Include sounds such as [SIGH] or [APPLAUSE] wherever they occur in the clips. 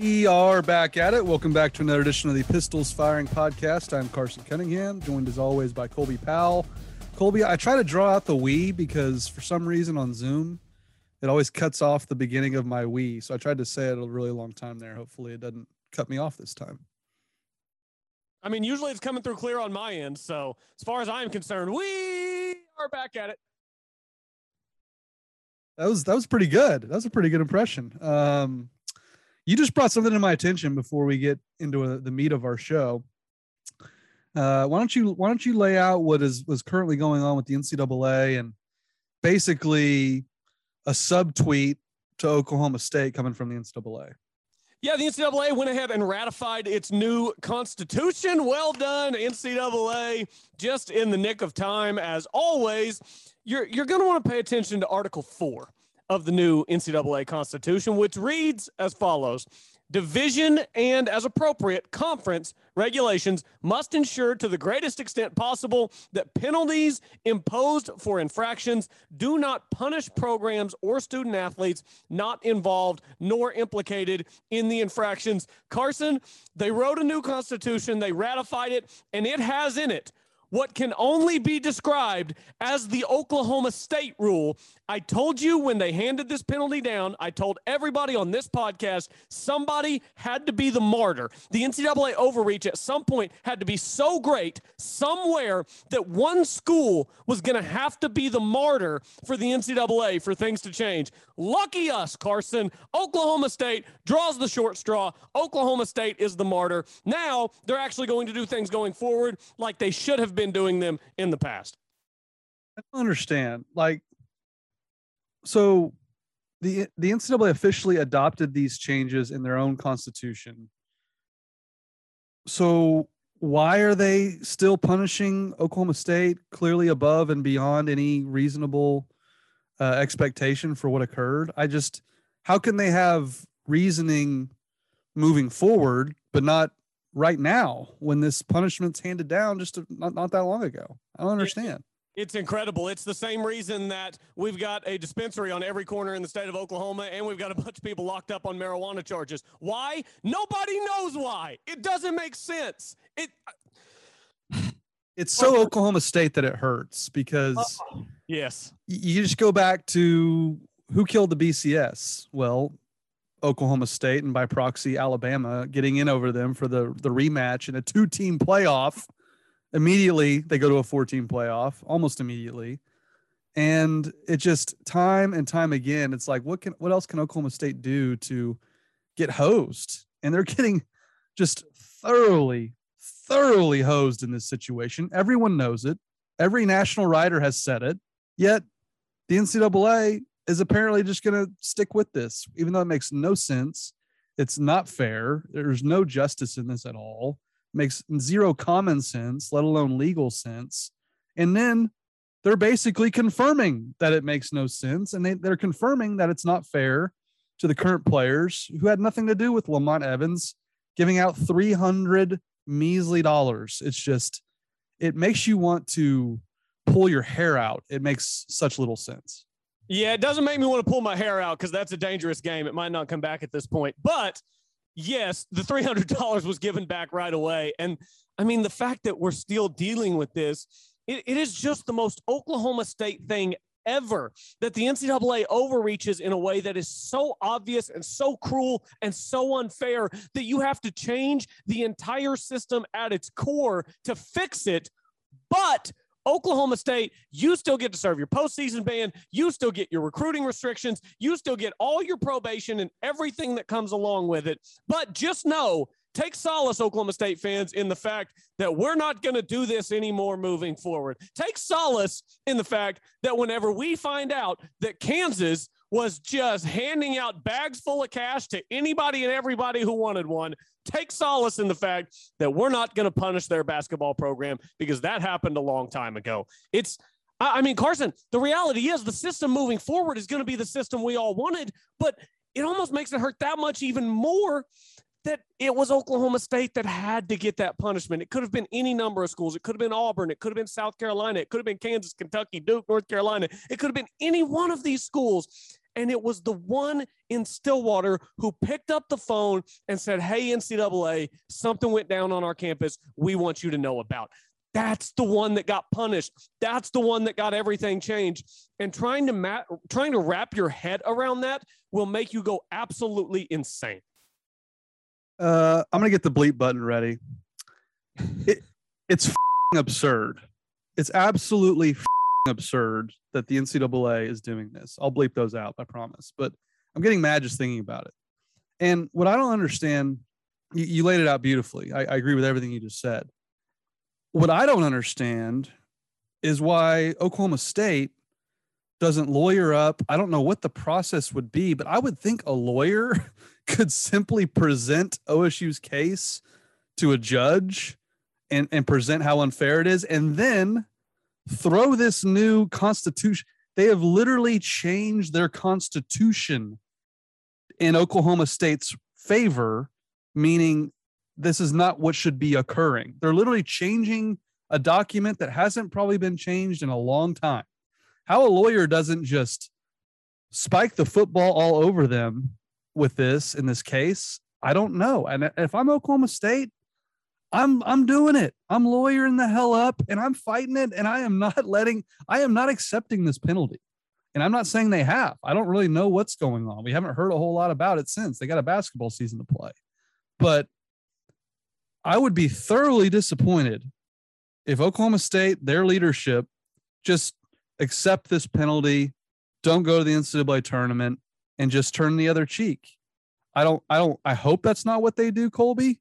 We are back at it. Welcome back to another edition of the Pistols Firing Podcast. I'm Carson Cunningham, joined as always by Colby Powell. Colby, I try to draw out the we because for some reason on Zoom, it always cuts off the beginning of my we. So I tried to say it a really long time there. Hopefully, it doesn't cut me off this time. I mean, usually it's coming through clear on my end. So as far as I'm concerned, we are back at it. That was that was pretty good. That was a pretty good impression. Um, you just brought something to my attention before we get into a, the meat of our show. Uh, why don't you why don't you lay out what is was currently going on with the NCAA and basically a subtweet to Oklahoma State coming from the NCAA? Yeah, the NCAA went ahead and ratified its new constitution. Well done, NCAA. Just in the nick of time, as always. You're you're going to want to pay attention to Article Four of the new NCAA Constitution, which reads as follows Division and, as appropriate, conference regulations must ensure to the greatest extent possible that penalties imposed for infractions do not punish programs or student athletes not involved nor implicated in the infractions. Carson, they wrote a new constitution, they ratified it, and it has in it what can only be described as the Oklahoma State rule. I told you when they handed this penalty down, I told everybody on this podcast, somebody had to be the martyr. The NCAA overreach at some point had to be so great somewhere that one school was going to have to be the martyr for the NCAA for things to change. Lucky us, Carson. Oklahoma State draws the short straw. Oklahoma State is the martyr. Now they're actually going to do things going forward like they should have been doing them in the past. I don't understand. Like, so the the NCAA officially adopted these changes in their own constitution. So why are they still punishing Oklahoma State clearly above and beyond any reasonable uh, expectation for what occurred? I just how can they have reasoning moving forward but not right now when this punishment's handed down just not, not that long ago? I don't understand. It's incredible. It's the same reason that we've got a dispensary on every corner in the state of Oklahoma and we've got a bunch of people locked up on marijuana charges. Why? Nobody knows why. It doesn't make sense. It It's so Oklahoma State that it hurts because yes. you just go back to who killed the BCS? Well, Oklahoma State and by proxy Alabama getting in over them for the the rematch in a two team playoff. Immediately they go to a 14 playoff almost immediately. And it just time and time again it's like what can what else can Oklahoma State do to get hosed? And they're [LAUGHS] getting just thoroughly thoroughly hosed in this situation. Everyone knows it. Every national writer has said it. Yet the NCAA is apparently just going to stick with this, even though it makes no sense. It's not fair. There's no justice in this at all. makes zero common sense, let alone legal sense. And then they're basically confirming that it makes no sense. And they, they're confirming that it's not fair to the current players who had nothing to do with Lamont Evans giving out 300 measly dollars. It's just, it makes you want to pull your hair out. It makes such little sense. Yeah, it doesn't make me want to pull my hair out because that's a dangerous game. It might not come back at this point. But yes, the $300 was given back right away. And I mean, the fact that we're still dealing with this, it, it is just the most Oklahoma State thing ever that the NCAA overreaches in a way that is so obvious and so cruel and so unfair that you have to change the entire system at its core to fix it. But Oklahoma State, you still get to serve your postseason ban. You still get your recruiting restrictions. You still get all your probation and everything that comes along with it. But just know, take solace, Oklahoma State fans, in the fact that we're not going to do this anymore moving forward. Take solace in the fact that whenever we find out that Kansas was just handing out bags full of cash to anybody and everybody who wanted one. Take solace in the fact that we're not going to punish their basketball program because that happened a long time ago. It's, I mean, Carson, the reality is the system moving forward is going to be the system we all wanted, but it almost makes it hurt that much even more that it was Oklahoma State that had to get that punishment. It could have been any number of schools. It could have been Auburn. It could have been South Carolina. It could have been Kansas, Kentucky, Duke, North Carolina. It could have been any one of these schools. And it was the one in Stillwater who picked up the phone and said, Hey, NCAA, something went down on our campus. We want you to know about. That's the one that got punished. That's the one that got everything changed. And trying to ma- trying to wrap your head around that will make you go absolutely insane. Uh, I'm gonna get the bleep button ready. It, it's absurd. It's absolutely absurd that the NCAA is doing this. I'll bleep those out, I promise. But I'm getting mad just thinking about it. And what I don't understand, you, you laid it out beautifully. I, I agree with everything you just said. What I don't understand is why Oklahoma State doesn't lawyer up. I don't know what the process would be, but I would think a lawyer [LAUGHS] could simply present OSU's case to a judge and, and present how unfair it is, and then throw this new constitution. They have literally changed their constitution in Oklahoma State's favor, meaning this is not what should be occurring. They're literally changing a document that hasn't probably been changed in a long time. How a lawyer doesn't just spike the football all over them with this in this case, I don't know. And if I'm Oklahoma State, I'm I'm doing it. I'm lawyering the hell up and I'm fighting it and I am not [LAUGHS] letting I am not accepting this penalty. And I'm not saying they have. I don't really know what's going on. We haven't heard a whole lot about it since. They got a basketball season to play. But I would be thoroughly disappointed if Oklahoma State, their leadership, just accept this penalty, don't go to the NCAA tournament, and just turn the other cheek. I don't, I don't, I hope that's not what they do, Colby,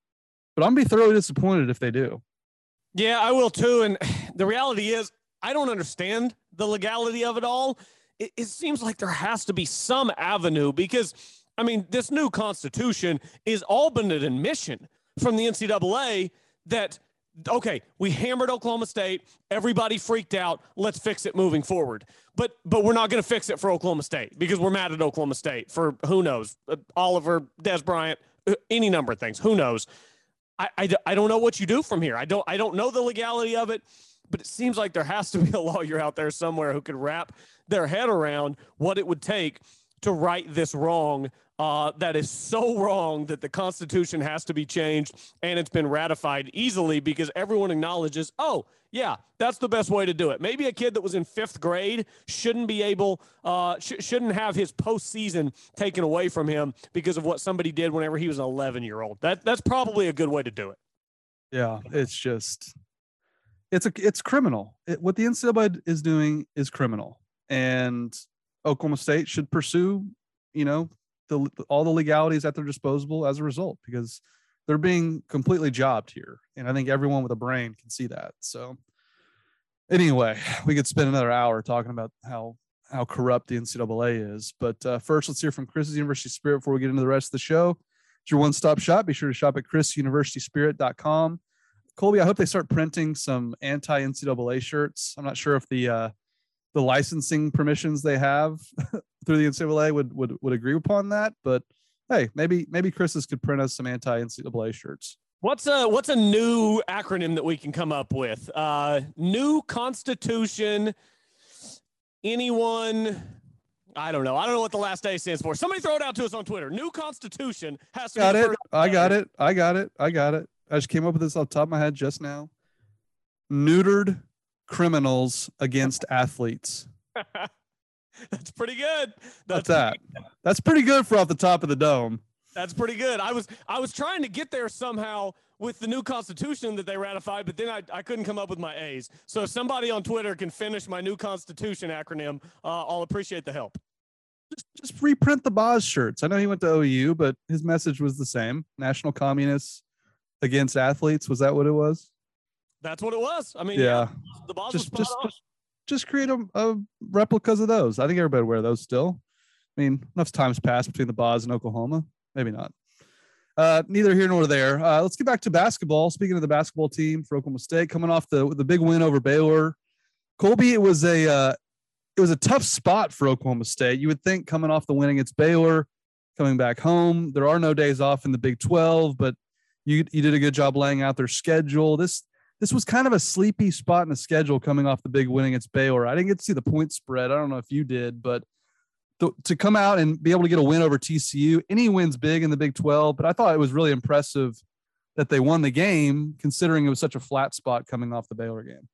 but I'm gonna be thoroughly disappointed if they do. Yeah, I will too. And [SIGHS] the reality is, I don't understand the legality of it all. It, it seems like there has to be some avenue because, I mean, this new constitution is all but an admission from the NCAA that okay, we hammered Oklahoma State. Everybody freaked out. Let's fix it moving forward. But but we're not going to fix it for Oklahoma State because we're mad at Oklahoma State for who knows uh, Oliver, Dez Bryant, uh, any number of things. Who knows? I, I, I don't know what you do from here. I don't I don't know the legality of it, but it seems like there has to be a lawyer out there somewhere who could wrap their head around what it would take to right this wrong uh, that is so wrong that the Constitution has to be changed and it's been ratified easily because everyone acknowledges, oh, yeah, that's the best way to do it. Maybe a kid that was in fifth grade shouldn't be able, uh, sh- shouldn't have his postseason taken away from him because of what somebody did whenever he was an 11 year old. That that's probably a good way to do it. Yeah, it's just, it's a, it's criminal. It, what the NCAA is doing is criminal, and Oklahoma State should pursue, you know, the all the legalities at their disposal as a result because they're being completely jobbed here, and I think everyone with a brain can see that. So, anyway, we could spend another hour talking about how how corrupt the NCAA is. But uh, first, let's hear from Chris's University Spirit before we get into the rest of the show. It's your one-stop shop. Be sure to shop at chrisuniversityspirit.com. Colby, I hope they start printing some anti-NCAA shirts. I'm not sure if the uh, the licensing permissions they have through the NCAA would would would agree upon that. But hey, maybe maybe Chris's could print us some anti NCAA shirts. What's a what's a new acronym that we can come up with? Uh, new Constitution. Anyone? I don't know. I don't know what the last day stands for. Somebody throw it out to us on Twitter. New Constitution has to. Got it. I got it. I got it. I got it. I just came up with this off the top of my head just now. Neutered criminals against athletes. [LAUGHS] [LAUGHS] That's pretty good. That's that. That's pretty good for off the top of the dome. That's pretty good. I was I was trying to get there somehow with the new constitution that they ratified, but then I, I couldn't come up with my A's. So if somebody on Twitter can finish my new constitution acronym, uh, I'll appreciate the help. Just just reprint the Boz shirts. I know he went to OU, but his message was the same: national communists against athletes. Was that what it was? That's what it was. I mean, yeah, yeah the Boz just was just, just just create a, a replicas of those. I think everybody wear those still. I mean, enough time's passed between the Boz and Oklahoma. Maybe not. Uh, neither here nor there. Uh, let's get back to basketball. Speaking of the basketball team for Oklahoma State, coming off the the big win over Baylor, Colby, it was a uh, it was a tough spot for Oklahoma State. You would think coming off the win against Baylor, coming back home, there are no days off in the Big 12, but you you did a good job laying out their schedule. This this was kind of a sleepy spot in the schedule coming off the big win against Baylor. I didn't get to see the point spread. I don't know if you did, but to, to come out and be able to get a win over TCU, any wins big in the Big 12, but I thought it was really impressive that they won the game considering it was such a flat spot coming off the Baylor game.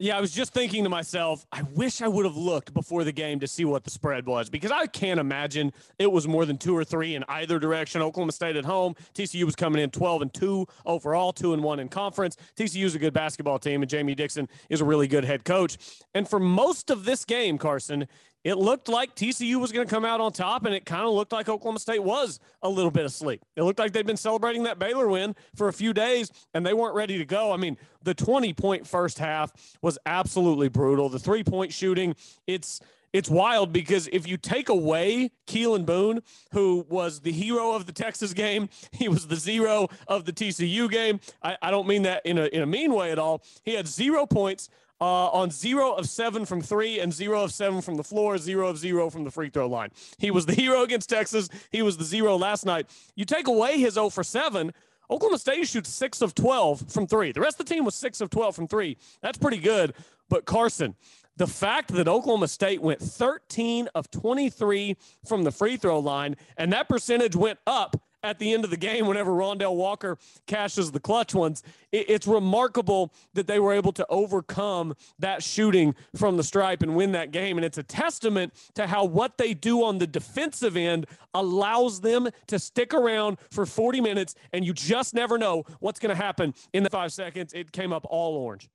Yeah, I was just thinking to myself, I wish I would have looked before the game to see what the spread was because I can't imagine it was more than two or three in either direction. Oklahoma State at home, TCU was coming in 12 and 2 overall, 2 and 1 in conference. TCU is a good basketball team, and Jamie Dixon is a really good head coach. And for most of this game, Carson, it looked like TCU was going to come out on top, and it kind of looked like Oklahoma State was a little bit asleep. It looked like they'd been celebrating that Baylor win for a few days, and they weren't ready to go. I mean, the 20 point first half was absolutely brutal. The three point shooting, it's it's wild because if you take away Keylan Boone, who was the hero of the Texas game, [LAUGHS] he was the zero of the TCU game. I, I don't mean that in a in a mean way at all. He had zero points, uh, on zero of seven from three and zero of seven from the floor, zero of zero from the free throw line. He was the [LAUGHS] hero against Texas. He was the zero last night. You take away his 0 for 7, Oklahoma State shoots 6 of 12 from three. The rest of the team was 6 of 12 from three. That's pretty good. But Carson, the fact that Oklahoma State went 13 of 23 from the free throw line and that percentage went up at the end of the game whenever Rondel Walker cashes the clutch ones. It, it's remarkable that they were able to overcome that shooting from the stripe and win that game. And it's a testament to how what they do on the defensive end allows them to stick around for 40 minutes, and you just never know what's going to happen in the five seconds. It came up all orange.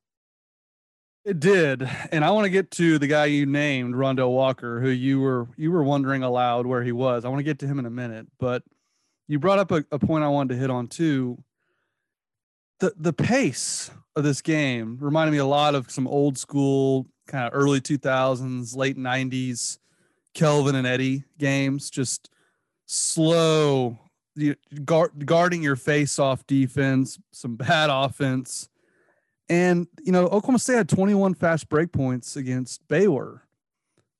It did, and I want to get to the guy you named, Rondel Walker, who you were you were wondering aloud where he was. I want to get to him in a minute, but you brought up a, a point I wanted to hit on too. The the pace of this game reminded me a lot of some old school kind of early 2000s, late 90s Kelvin and Eddie games, just slow, guard, guarding your face off defense, some bad offense. And, you know, Oklahoma State had 21 fast break points against Baylor.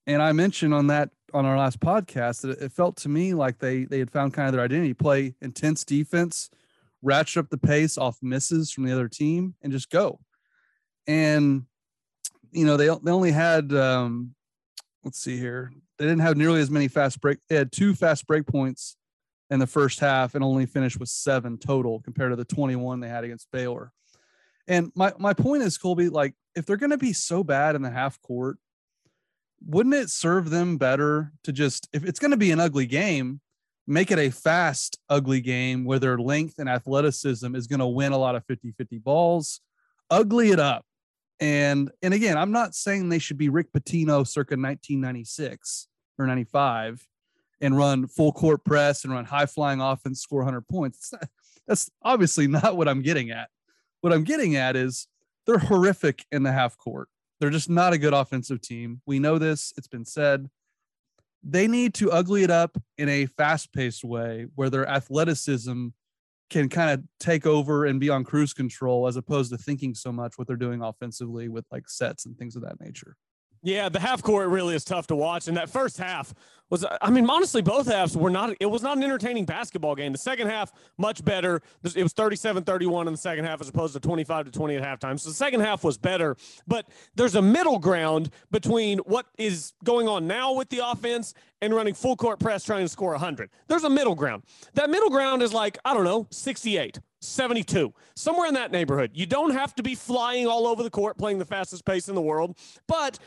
And I mentioned on that on our last podcast that it felt to me like they they had found kind of their identity, play intense defense, ratchet up the pace off misses from the other team, and just go. And you know they they only had um, let's see here they didn't have nearly as many fast break. They had two fast break points in the first half and only finished with seven total compared to the 21 they had against Baylor. And my my point is Colby, like if they're going to be so bad in the half court wouldn't it serve them better to just if it's going to be an ugly game make it a fast ugly game where their length and athleticism is going to win a lot of 50-50 balls? Ugly it up. And and again i'm not saying they should be rick pitino circa 1996 or 95 and run full court press and run high flying offense score 100 points. Not, that's obviously not what i'm getting at. What i'm getting at is they're horrific in the half court they're just not a good offensive team. We know this, it's been said. They need to ugly it up in a fast paced way where their athleticism can kind of take over and be on cruise control as opposed to thinking so much what they're doing offensively with like sets and things of that nature. Yeah, the half court really is tough to watch. And that first half was, I mean, honestly, both halves were not, it was not an entertaining basketball game. The second half, much better. It was 37 31 in the second half as opposed to 25 to 20 at halftime. So the second half was better. But there's a middle ground between what is going on now with the offense and running full court press trying to score 100. There's a middle ground. That middle ground is like, I don't know, 68. 72, somewhere in that neighborhood. You don't have to be flying all over the court playing the fastest pace in the world, but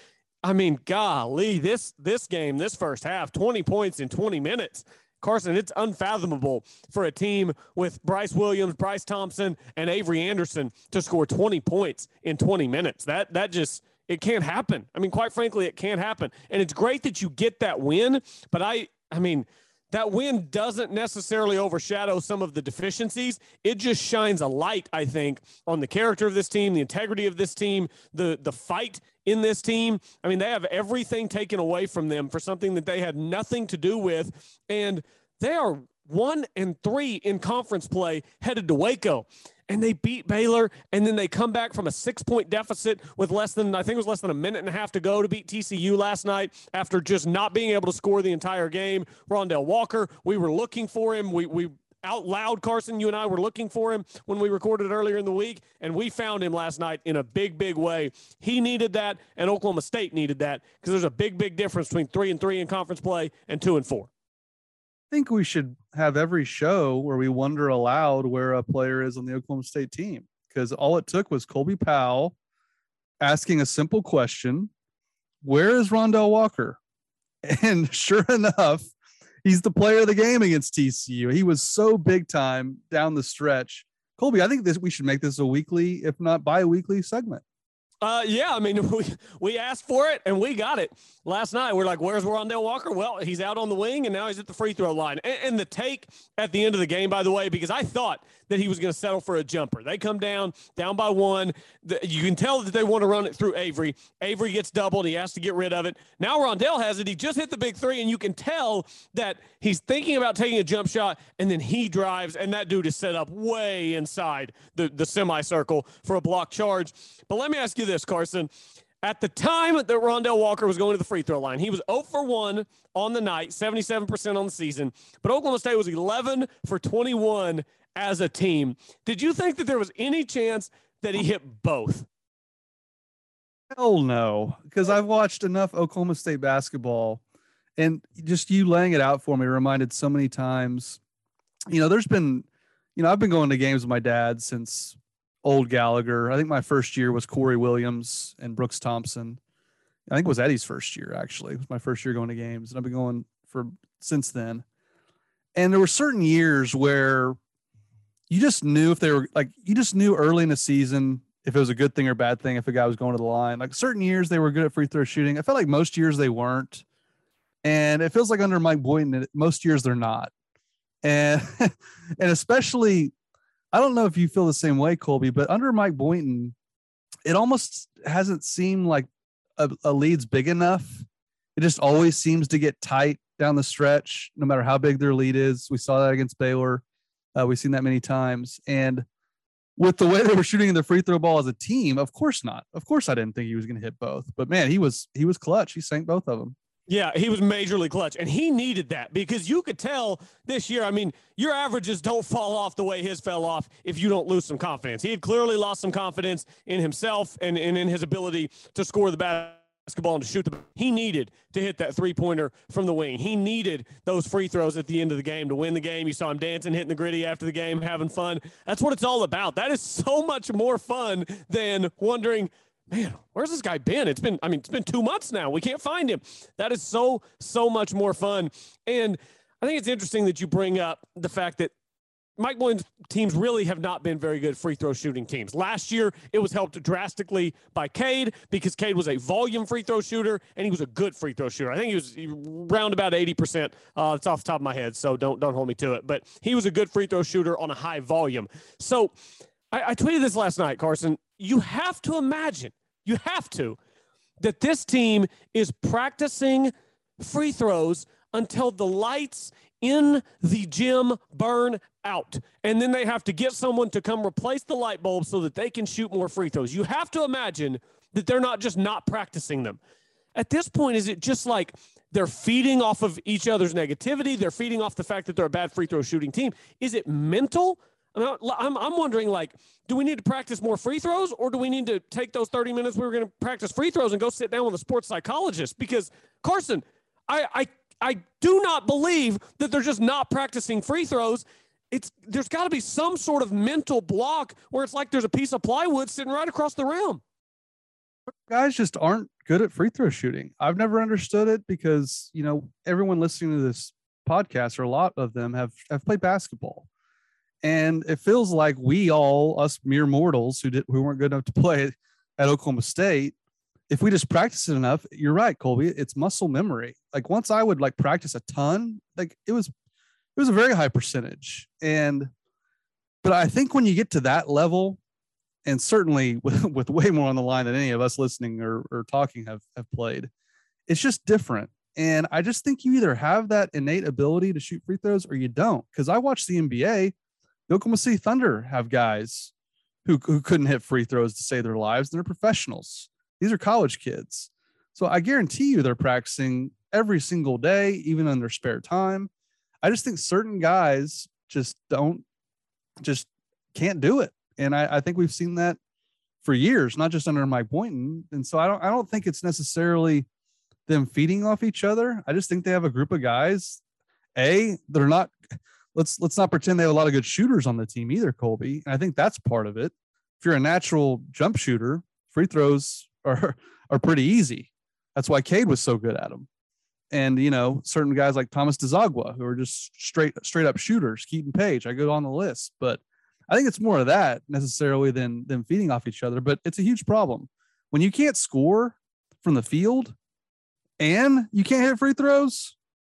I mean, golly, this this game, this first half, 20 points in 20 minutes. Carson, it's unfathomable for a team with Bryce Williams, Bryce Thompson, and Avery Anderson to score 20 points in 20 minutes. That that just it can't happen. I mean, quite frankly, it can't happen. And it's great that you get that win, but I I mean, that win doesn't necessarily overshadow some of the deficiencies. It just shines a light, I think, on the character of this team, the integrity of this team, the the fight in this team. I mean, they have everything taken away from them for something that they had nothing to do with, and they are one and three in conference play headed to Waco and they beat Baylor, and then they come back from a six point deficit with less than, I think it was less than a minute and a half to go to beat TCU last night after just not being able to score the entire game. Rondel Walker, we were looking for him. We, we, out loud, Carson, you and I were looking for him when we recorded earlier in the week, and we found him last night in a big, big way. He needed that, and Oklahoma State needed that because there's a big, big difference between three and three in conference play and two and four I think we should have every show where we wonder aloud where a player is on the Oklahoma State team because all it took was Colby Powell asking a simple question Where is Rondel Walker? [LAUGHS] And sure enough, he's the player of the game against TCU. He was so big time down the stretch. Colby, I think this we should make this a weekly, if not bi-weekly segment. Uh, yeah, I mean, [LAUGHS] we, we asked for it and we got it last night. We're like, where's Rondel Walker? Well, he's out on the wing and now he's at the free throw line. And, and the take at the end of the game, by the way, because I thought that he was going to settle for a jumper. They come down, down by one. The, you can tell that they want to run it through Avery. Avery gets doubled. He has to get rid of it. Now Rondel has it. He just hit the big three, and you can tell that he's thinking about taking a jump shot, and then he drives, and that dude is set up way inside the, the semicircle for a block charge. But let me ask you this, Carson. At the time that Rondel Walker was going to the free throw line, he was 0 for 1 on the night, 77% on the season. But Oklahoma State was 11 for 21 as a team. Did you think that there was any chance that he hit both? Hell no, because I've watched enough Oklahoma State basketball and just you laying it out for me reminded so many times. You know, there's been, you know, I've been going to games with my dad since old Gallagher. I think my first year was Corey Williams and Brooks Thompson. I think it was Eddie's first year, actually. It was my first year going to games, and I've been going for since then. And there were certain years where you just knew if they were like, you just knew early in the season if it was a good thing or bad thing if a guy was going to the line. Like certain years they were good at free throw shooting. I felt like most years they weren't. And it feels like under Mike Boynton, most years they're not. And [LAUGHS] and especially I don't know if you feel the same way, Colby, but under Mike Boynton, it almost hasn't seemed like a, a, lead's big enough. It just always seems to get tight down the stretch, no matter how big their lead is. We saw that against Baylor. Uh, we've seen that many times. And with the way they were shooting the free throw ball as a team, of course not. Of course, I didn't think he was going to hit both. But man, he was he was clutch. He sank both of them. Yeah, he was majorly clutch, and he needed that because you could tell this year. I mean, your averages don't fall off the way his fell off if you don't lose some confidence. He had clearly lost some confidence in himself and, and in his ability to score the basketball and to shoot the. He needed to hit that three pointer from the wing. He needed those free throws at the end of the game to win the game. You saw him dancing, hitting the Griddy after the game, having fun. That's what it's all about. That is so much more fun than wondering man, where's this guy been? It's been, I mean, it's been two months now. We can't find him. That is so, so much more fun. And I think it's interesting that you bring up the fact that Mike Boynton's teams really have not been very good free throw shooting teams. Last year, it was helped drastically by Cade because Cade was a volume free throw shooter and he was a good free throw shooter. I think he was around about 80%. Uh, it's off the top of my head, so don't don't hold me to it. But he was a good free throw shooter on a high volume. So I, I tweeted this last night, Carson. You have to imagine you have to. That this team is practicing free throws until the lights in the gym burn out. And then they have to get someone to come replace the light bulb so that they can shoot more free throws. You have to imagine that they're not just not practicing them. At this point, is it just like they're feeding off of each other's negativity? They're feeding off the fact that they're a bad free throw shooting team. Is it mental? I'm, I'm wondering, like, do we need to practice more free throws or do we need to take those 30 minutes we were going to practice free throws and go sit down with a sports psychologist? Because, Carson, I, I, I do not believe that they're just not practicing free throws. It's there's got to be some sort of mental block where it's like there's a piece of plywood sitting right across the rim. Guys just aren't good at free throw shooting. I've never understood it because you know everyone listening to this podcast or a lot of them have have played basketball and it feels like we all, us mere mortals who did who weren't good enough to play at Oklahoma State, if we just practice it enough, you're right, Colby. It's muscle memory. Like once I would like practice a ton, like it was it was a very high percentage. And but I think when you get to that level, and certainly [LAUGHS] with, with way more on the line than any of us listening or, or talking have have played, it's just different. And I just think you either have that innate ability to shoot free throws or you don't. Because I watch the NBA, Oklahoma City Thunder have guys who, who couldn't hit free throws to save their lives. They're professionals. These are college kids. So I guarantee you they're practicing every single day, even in their spare time. I just think certain guys just don't, just can't do it. And I, I think we've seen that for years, not just under Mike Boynton. And so I don't, I don't think it's necessarily them feeding off each other. I just think they have a group of guys. A, they're not. Let's let's not pretend they have a lot of good shooters on the team either, Colby. And I think that's part of it. If you're a natural jump shooter, free throws are [LAUGHS] are pretty easy. That's why Cade was so good at them. And you know, certain guys like Thomas Dziagwa who are just straight straight up shooters. Keiton Page, I go on the list, but I think it's more of that necessarily than than feeding off each other. But it's a huge problem when you can't score from the field and you can't hit free throws,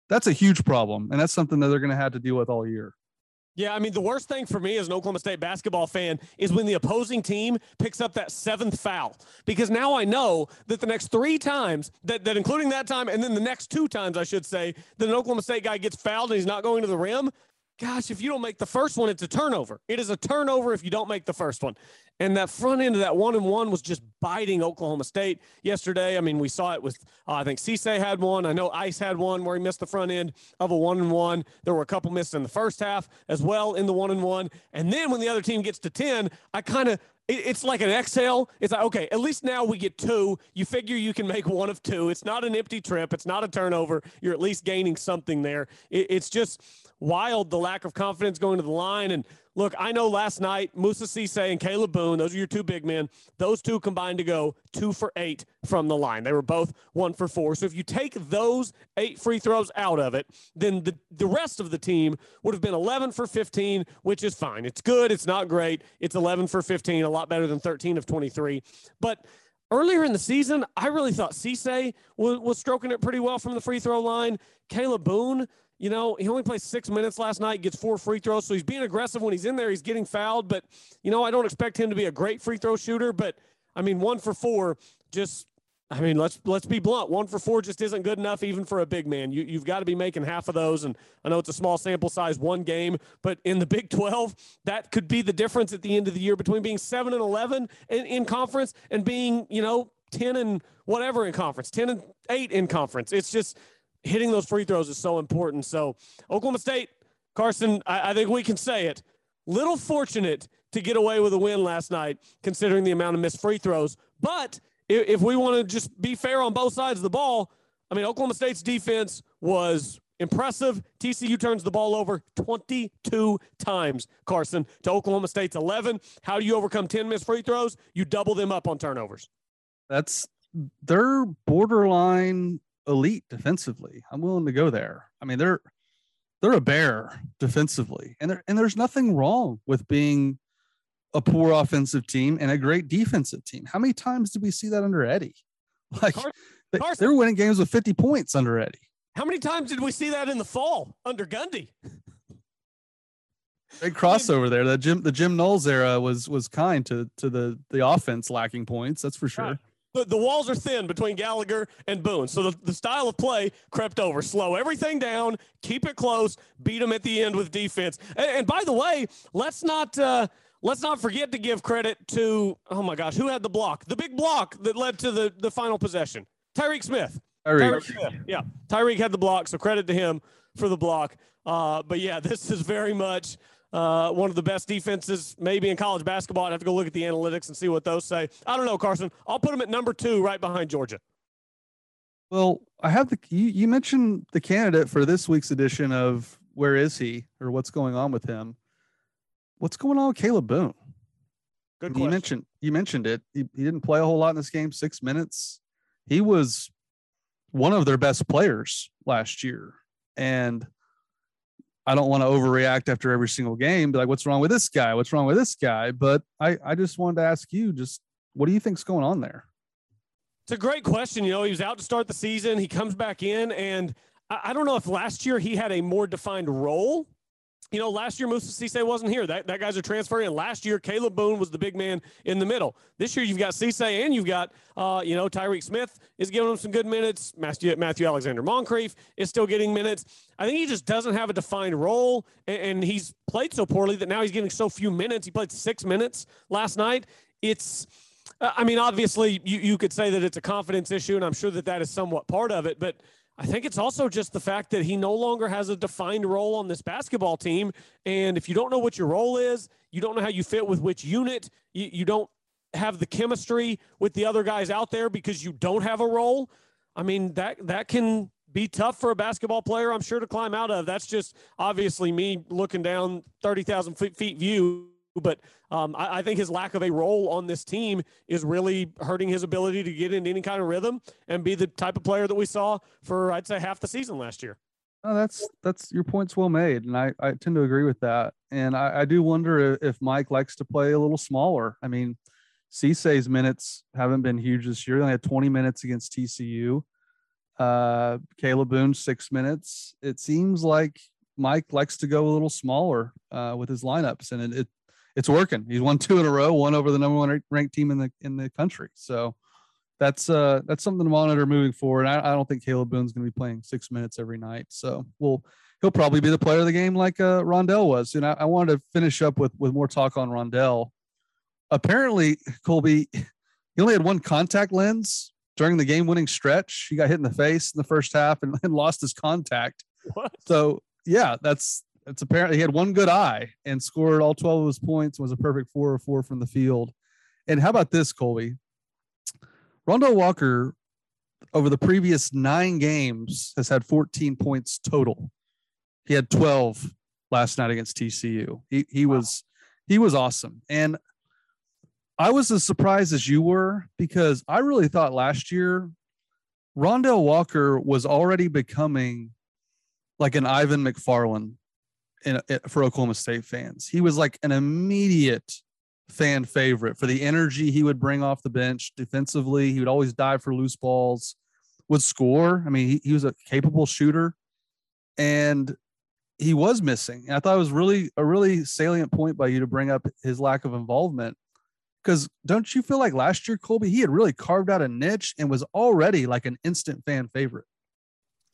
that's a huge problem. And that's something that they're going to have to deal with all year. Yeah, I mean, the worst thing for me as an Oklahoma State basketball fan is when the opposing team picks up that seventh foul. Because now I know that the next three times, that, that including that time, and then the next two times, I should say, that an Oklahoma State guy gets fouled and he's not going to the rim, gosh, if you don't make the first one, it's a turnover. It is a turnover if you don't make the first one. And that front end of that one and one was just biting Oklahoma State yesterday. I mean, we saw it with, uh, I think Cisse had one. I know Ice had one where he missed the front end of a one and one. There were a couple missed in the first half as well in the one and one. And then when the other team gets to 10, I kind of, it's like an exhale. It's like, okay, at least now we get two. You figure you can make one of two. It's not an empty trip. It's not a turnover. You're at least gaining something there. It's just wild the lack of confidence going to the line. And look, I know last night, Moussa Cisse and Kalib Boone, those are your two big men. Those two combined to go two for eight from the line. They were both one for four. So if you take those eight free throws out of it, then the, the rest of the team would have been 11 for 15, which is fine. It's good. It's not great. It's 11 for 15, a lot better than 13 of 23. But earlier in the season, I really thought Cisse was, was stroking it pretty well from the free throw line. Kalib Boone, you know, he only plays six minutes last night, gets four free throws. So he's being aggressive when he's in there. He's getting fouled. But, you know, I don't expect him to be a great free throw shooter. But, I mean, one for four, just, I mean, let's let's be blunt. One for four just isn't good enough, even for a big man. You, you've got to be making half of those. And I know it's a small sample size, one game, but in the Big 12, that could be the difference at the end of the year between being 7 and 11 in, in conference and being, you know, 10 and whatever in conference, 10 and 8 in conference. It's just hitting those free throws is so important. So, Oklahoma State, Carson, I, I think we can say it. Little fortunate to get away with a win last night, considering the amount of missed free throws. But if, if we want to just be fair on both sides of the ball, I mean, Oklahoma State's defense was impressive. TCU turns the ball over 22 times, Carson, to Oklahoma State's 11. How do you overcome 10 missed free throws? You double them up on turnovers. That's their borderline elite defensively. I'm willing to go there. I mean, they're they're a bear defensively, and there and there's nothing wrong with being a poor offensive team and a great defensive team. How many times did we see that under Eddie? [LAUGHS] Like Carson, they, they're winning games with 50 points under Eddie. How many times did we see that in the fall under Gundy? Big crossover there. The Jim the Jim Knowles era was was kind to to the the offense lacking points. That's for sure the, the walls are thin between Gallagher and Boone. So the, the style of play crept over. Slow everything down, keep it close, beat them at the end with defense. And, and by the way, let's not uh, let's not forget to give credit to oh my gosh, who had the block? The big block that led to the, the final possession. Tyreek Smith. Tyreek. Smith. Yeah. Tyreek had the block, so credit to him for the block. Uh, but yeah, [LAUGHS] this is very much uh, one of the best defenses maybe in college basketball. I'd have to go look at the analytics and see what those say. I don't know, Carson. I'll put them at number two, right behind Georgia. Well, I have the you, you mentioned the candidate for this week's edition of Where Is He or What's Going On with Him. What's going on with Kalib Boone? Good question. You mentioned you mentioned it. He, he didn't play a whole lot in this game, six minutes. He was one of their best players last year. And I don't want to overreact after every single game, be like, what's wrong with this guy? What's wrong with this guy? But I, I just wanted to ask you, just what do you think's going on there? It's a great question. You know, he was out to start the season. He comes back in, and I, I don't know if last year he had a more defined role you know, last year Moussa Cisse wasn't here. That, that guy's a transfer in. Last year, Kalib Boone was the big man in the middle. This year, you've got Cisse and you've got, uh, you know, Tyreek Smith is giving him some good minutes. Matthew, Matthew Alexander Moncrieffe is still getting minutes. I think he just doesn't have a defined role, and, and he's played so poorly that now he's getting so few minutes. He played six minutes last night. It's, uh, I mean, obviously, you, you could say that it's a confidence issue, and I'm sure that that is somewhat part of it, but – I think it's also just the fact that he no longer has a defined role on this basketball team. And if you don't know what your role is, you don't know how you fit with which unit, you, you don't have the chemistry with the other guys out there because you don't have a role. I mean, that that can be tough for a basketball player, I'm sure, to climb out of. That's just obviously me looking down 30,000 feet feet view but um, I, I, think his lack of a role on this team is really hurting his ability to get in any kind of rhythm and be the type of player that we saw for I'd say half the season last year. Oh, that's that's your point's well made, and I, I tend to agree with that. And I, I do wonder if Mike likes to play a little smaller. I mean, Cisse's minutes haven't been huge this year. They had 20 minutes against TCU. Uh, Kalib Boone six minutes. It seems like Mike likes to go a little smaller uh, with his lineups, and it, it it's working. He's won two in a row, one over the number one ranked team in the in the country. So that's uh that's something to monitor moving forward. I, I don't think Kalib Boone's going to be playing six minutes every night. So we'll he'll probably be the player of the game like uh, Rondel was. And I, I wanted to finish up with with more talk on Rondel. Apparently, Colby, he only had one contact lens during the game winning stretch. He got hit in the face in the first half and, and lost his contact. What? So yeah, that's it's apparently he had one good eye and scored all 12 of his points, was a perfect four or four from the field. And how about this, Colby? Rondo Walker over the previous nine games has had 14 points total. He had 12 last night against TCU. He he wow. was he was awesome. And I was as surprised as you were because I really thought last year Rondel Walker was already becoming like an Ivan McFarlin in, in, for Oklahoma State fans. He was like an immediate fan favorite for the energy he would bring off the bench defensively. He would always dive for loose balls, would score. I mean, he, he was a capable shooter, and he was missing. And I thought it was really a really salient point by you to bring up his lack of involvement. Because don't you feel like last year, Colby, he had really carved out a niche and was already like an instant fan favorite?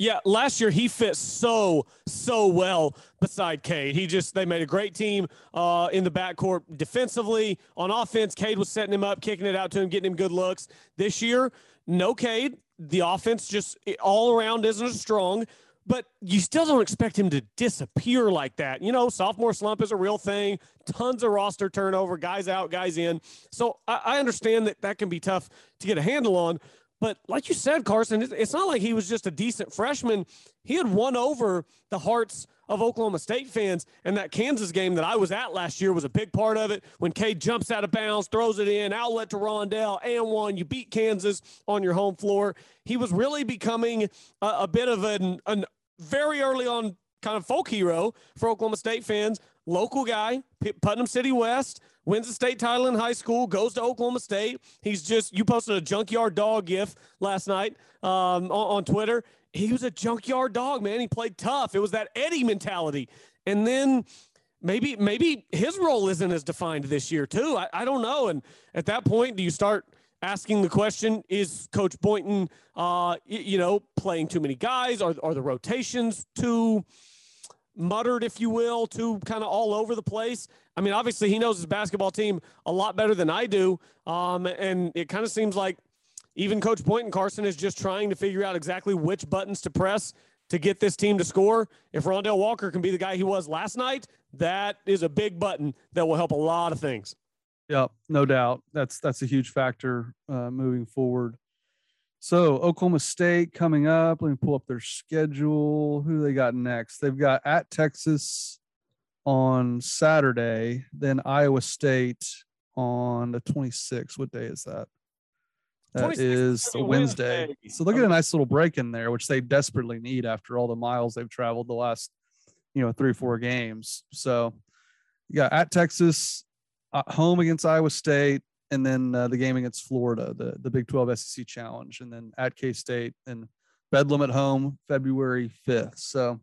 Yeah, last year he fit so so well beside Cade. He just they made a great team uh, in the backcourt defensively. On offense, Cade was setting him up, kicking it out to him, getting him good looks. This year, no Cade. The offense just all around isn't as strong, but you still don't expect him to disappear like that. You know, sophomore slump is a real thing. Tons of roster turnover, guys out, guys in. So I, I understand that that can be tough to get a handle on. But like you said, Carson, it's not like he was just a decent freshman. He had won over the hearts of Oklahoma State fans. And that Kansas game that I was at last year was a big part of it. When Cade jumps out of bounds, throws it in, outlet to Rondel, and one, you beat Kansas on your home floor. He was really becoming a, a bit of an, an very early on kind of folk hero for Oklahoma State fans. Local guy, Putnam City West, wins the state title in high school, goes to Oklahoma State. He's just, you posted a junkyard dog gif last night um, on, on Twitter. He was a junkyard dog, man. He played tough. It was that Eddie mentality. And then maybe maybe his role isn't as defined this year too. I, I don't know. And at that point, do you start asking the question: Is Coach Boynton, uh, you know, playing too many guys? Are are the rotations too? Muttered, if you will, to kind of all over the place. I mean, obviously, he knows his basketball team a lot better than I do. Um, and it kind of seems like even Coach and Carson is just trying to figure out exactly which buttons to press to get this team to score. If Rondel Walker can be the guy he was last night, that is a big button that will help a lot of things. Yep, no doubt. That's that's a huge factor uh, moving forward. So Oklahoma State coming up. Let me pull up their schedule. Who they got next? They've got at Texas on Saturday, then Iowa State on the 26th. What day is that? That is the Wednesday. Wednesday. So look at a nice little break in there, which they desperately need after all the miles they've traveled the last, you know, three or four games. So yeah, at Texas, at home against Iowa State, and then uh, the game against Florida, the the Big 12 SEC Challenge, and then at K State and Bedlam at home, February 5th. So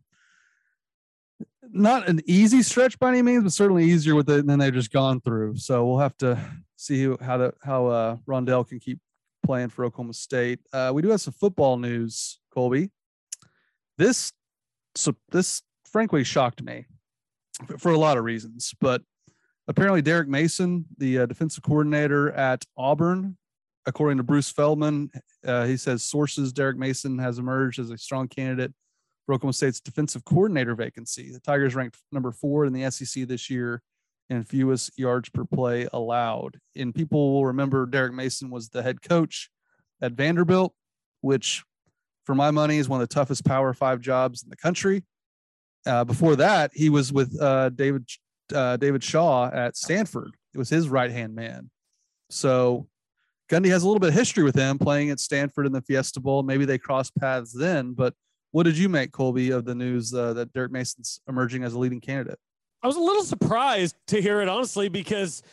not an easy stretch by any means, but certainly easier with it than they've just gone through. So we'll have to see how to how uh, Rondel can keep playing for Oklahoma State. Uh, we do have some football news, Colby. This so this frankly shocked me for a lot of reasons, but apparently Derek Mason, the uh, defensive coordinator at Auburn, according to Bruce Feldman, uh, he says sources Derek Mason has emerged as a strong candidate for Oklahoma State's defensive coordinator vacancy. The Tigers ranked number four in the SEC this year in fewest yards per play allowed. And people will remember Derek Mason was the head coach at Vanderbilt, which for my money is one of the toughest Power Five jobs in the country. Uh, before that, he was with uh, David uh, David Shaw at Stanford. It was his right hand man. So Gundy has a little bit of history with him playing at Stanford in the Fiesta Bowl. Maybe they crossed paths then. But what did you make, Colby, of the news uh, that Derek Mason's emerging as a leading candidate? I was a little surprised to hear it, honestly, because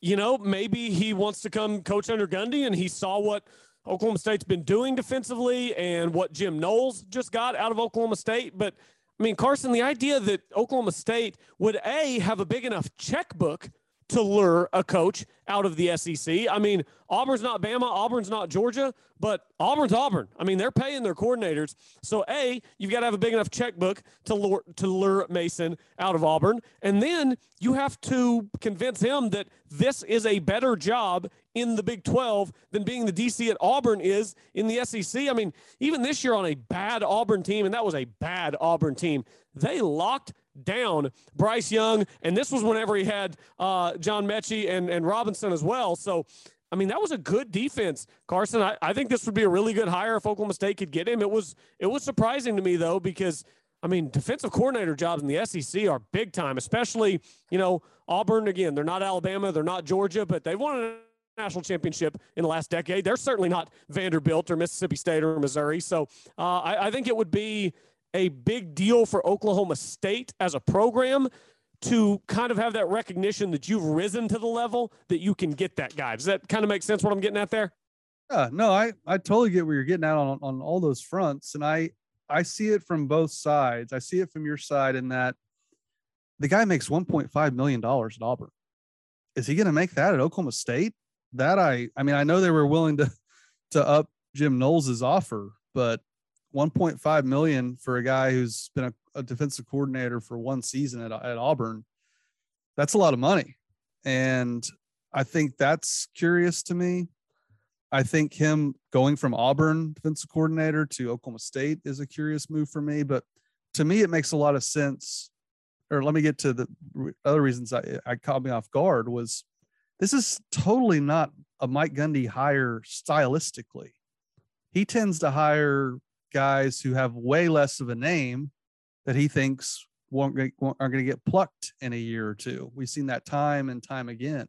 you know maybe he wants to come coach under Gundy, and he saw what Oklahoma State's been doing defensively and what Jim Knowles just got out of Oklahoma State. But I mean, Carson, the idea that Oklahoma State would A, have a big enough checkbook to lure a coach out of the SEC. I mean, Auburn's not Bama, Auburn's not Georgia, but Auburn's Auburn. I mean, they're paying their coordinators. So, A, you've got to have a big enough checkbook to lure, to lure Mason out of Auburn. And then you have to convince him that this is a better job in the Big 12 than being the DC at Auburn is in the SEC. I mean, even this year on a bad Auburn team, and that was a bad Auburn team, they locked down Bryce Young. And this was whenever he had uh, John Metchie and, and Robinson as well. So, I mean, that was a good defense, Carson. I, I think this would be a really good hire if Oklahoma State could get him. It was it was surprising to me though because I mean, defensive coordinator jobs in the SEC are big time, especially you know Auburn. Again, they're not Alabama, they're not Georgia, but they won national championship in the last decade. They're certainly not Vanderbilt or Mississippi State or Missouri. So uh, I, I think it would be a big deal for Oklahoma State as a program to kind of have that recognition that you've risen to the level that you can get that guy. Does that kind of make sense what I'm getting at there? Yeah, no, I, I totally get where you're getting at on, on all those fronts. And I, I see it from both sides. I see it from your side in that the guy makes $1.5 million at Auburn. Is he going to make that at Oklahoma State? That I, I mean, I know they were willing to, to up Jim Knowles's offer, but 1.5 million for a guy who's been a, a, defensive coordinator for one season at, at Auburn. That's a lot of money. And I think that's curious to me. I think him going from Auburn defensive coordinator to Oklahoma State is a curious move for me. But to me, it makes a lot of sense. Or let me get to the other reasons I, I caught me off guard was this is totally not a Mike Gundy hire stylistically. He tends to hire guys who have way less of a name that he thinks won't, won't are going to get plucked in a year or two. We've seen that time and time again.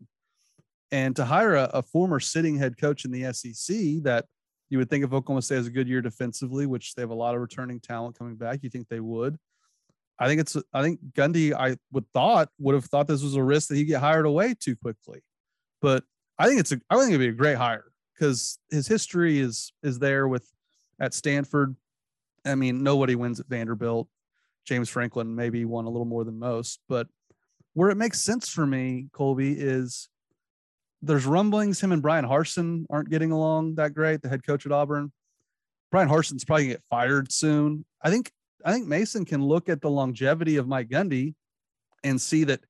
And to hire a, a, former sitting head coach in the SEC that you would think if Oklahoma State has a good year defensively, which they have a lot of returning talent coming back, you think they would. I think it's I think Gundy I would thought would have thought this was a risk that he get hired away too quickly. But I think it's a I think it'd be a great hire because his history is is there with at Stanford. I mean, nobody wins at Vanderbilt. James Franklin maybe won a little more than most, but where it makes sense for me, Colby, is there's rumblings him and Bryan Harsin aren't getting along that great, the head coach at Auburn. Bryan Harsin's probably gonna get fired soon. I think I think Mason can look at the longevity of Mike Gundy and see that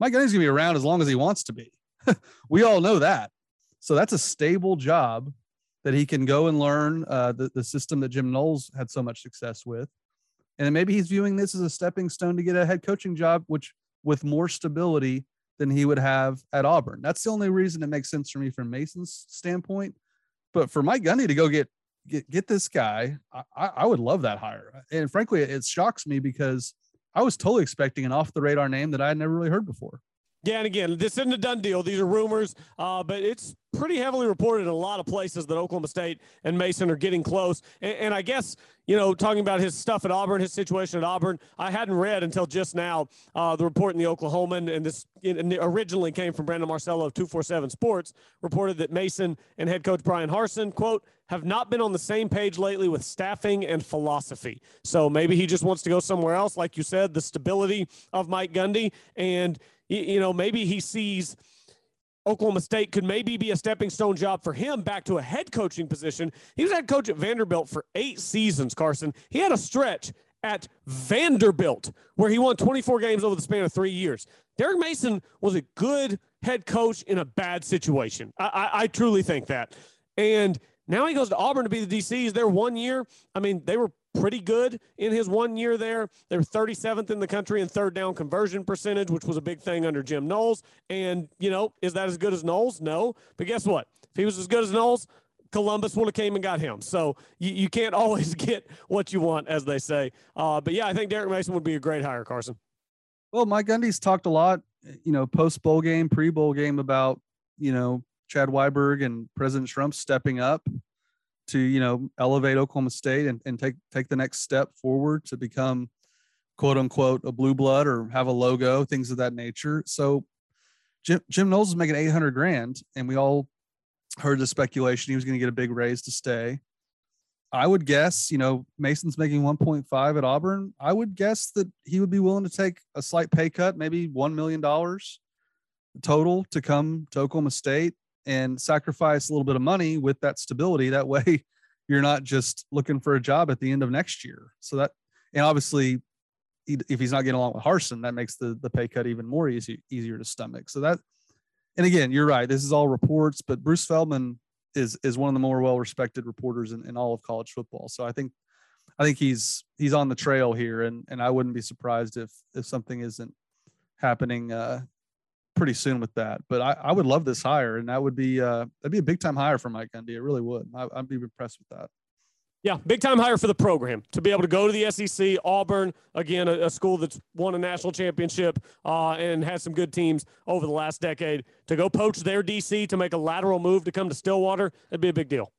Mike Gundy's gonna be around as long as he wants to be. [LAUGHS] we all know that. So that's a stable job that he can go and learn uh, the, the system that Jim Knowles had so much success with. And maybe he's viewing this as a stepping stone to get a head coaching job, which with more stability than he would have at Auburn. That's the only reason it makes sense for me from Mason's standpoint. But for Mike Gundy to go get get get this guy, I, I would love that hire. And frankly, it shocks me because I was totally expecting an off the radar name that I had never really heard before. Yeah, and again, this isn't a done deal. These are rumors, uh, but it's pretty heavily reported in a lot of places that Oklahoma State and Mason are getting close. And, and, I guess, you know, talking about his stuff at Auburn, his situation at Auburn, I hadn't read until just now uh, the report in the Oklahoman, and this originally came from Brandon Marcello of 247 Sports, reported that Mason and head coach Bryan Harsin, quote, have not been on the same page lately with staffing and philosophy. So maybe he just wants to go somewhere else. Like you said, the stability of Mike Gundy. And, you know, maybe he sees – Oklahoma State could maybe be a stepping stone job for him back to a head coaching position. He was head coach at Vanderbilt for eight seasons, Carson. He had a stretch at Vanderbilt where he won 24 games over the span of three years. Derek Mason was a good head coach in a bad situation. I, I, I truly think that. And now he goes to Auburn to be the DC. He's there one year. I mean, they were pretty good in his one year there. They were 37th in the country in third down conversion percentage, which was a big thing under Jim Knowles. And, you know, is that as good as Knowles? No. But guess what? If he was as good as Knowles, Columbus would have came and got him. So you, you can't [LAUGHS] always get what you want, as they say. Uh, but yeah, I think Derek Mason would be a great hire, Carson. Well, Mike Gundy's talked a lot, you know, post bowl game, pre bowl game about, you know, Chad Weiberg and President Shrum stepping up to you know elevate Oklahoma State and, and take take the next step forward to become quote unquote a blue blood or have a logo, things of that nature. So Jim Jim Knowles is making 800 grand, and we all heard the speculation he was going to get a big raise to stay. I would guess, you know, Mason's making 1.5 at Auburn. I would guess that he would be willing to take a slight pay cut, maybe $1 million total to come to Oklahoma State and sacrifice a little bit of money with that stability. That way, [LAUGHS] you're not just looking for a job at the end of next year. So that, and obviously, if he's not getting along with Harsin, that makes the the pay cut even more easy easier to stomach. So that, and again, you're right. This is all reports, but Bruce Feldman is is one of the more well respected reporters in, in all of college football. So I think I think he's he's on the trail here, and and I wouldn't be surprised if if something isn't happening uh, pretty soon with that. But I, I would love this hire, and that would be uh, that'd be a big time hire for Mike Gundy. It really would. I, would be impressed with that. Yeah, big time hire for the program to be able to go to the SEC. Auburn, again, a, a school that's won a national championship uh, and has some good teams over the last decade. To go poach their DC to make a lateral move to come to Stillwater, that'd be a big deal.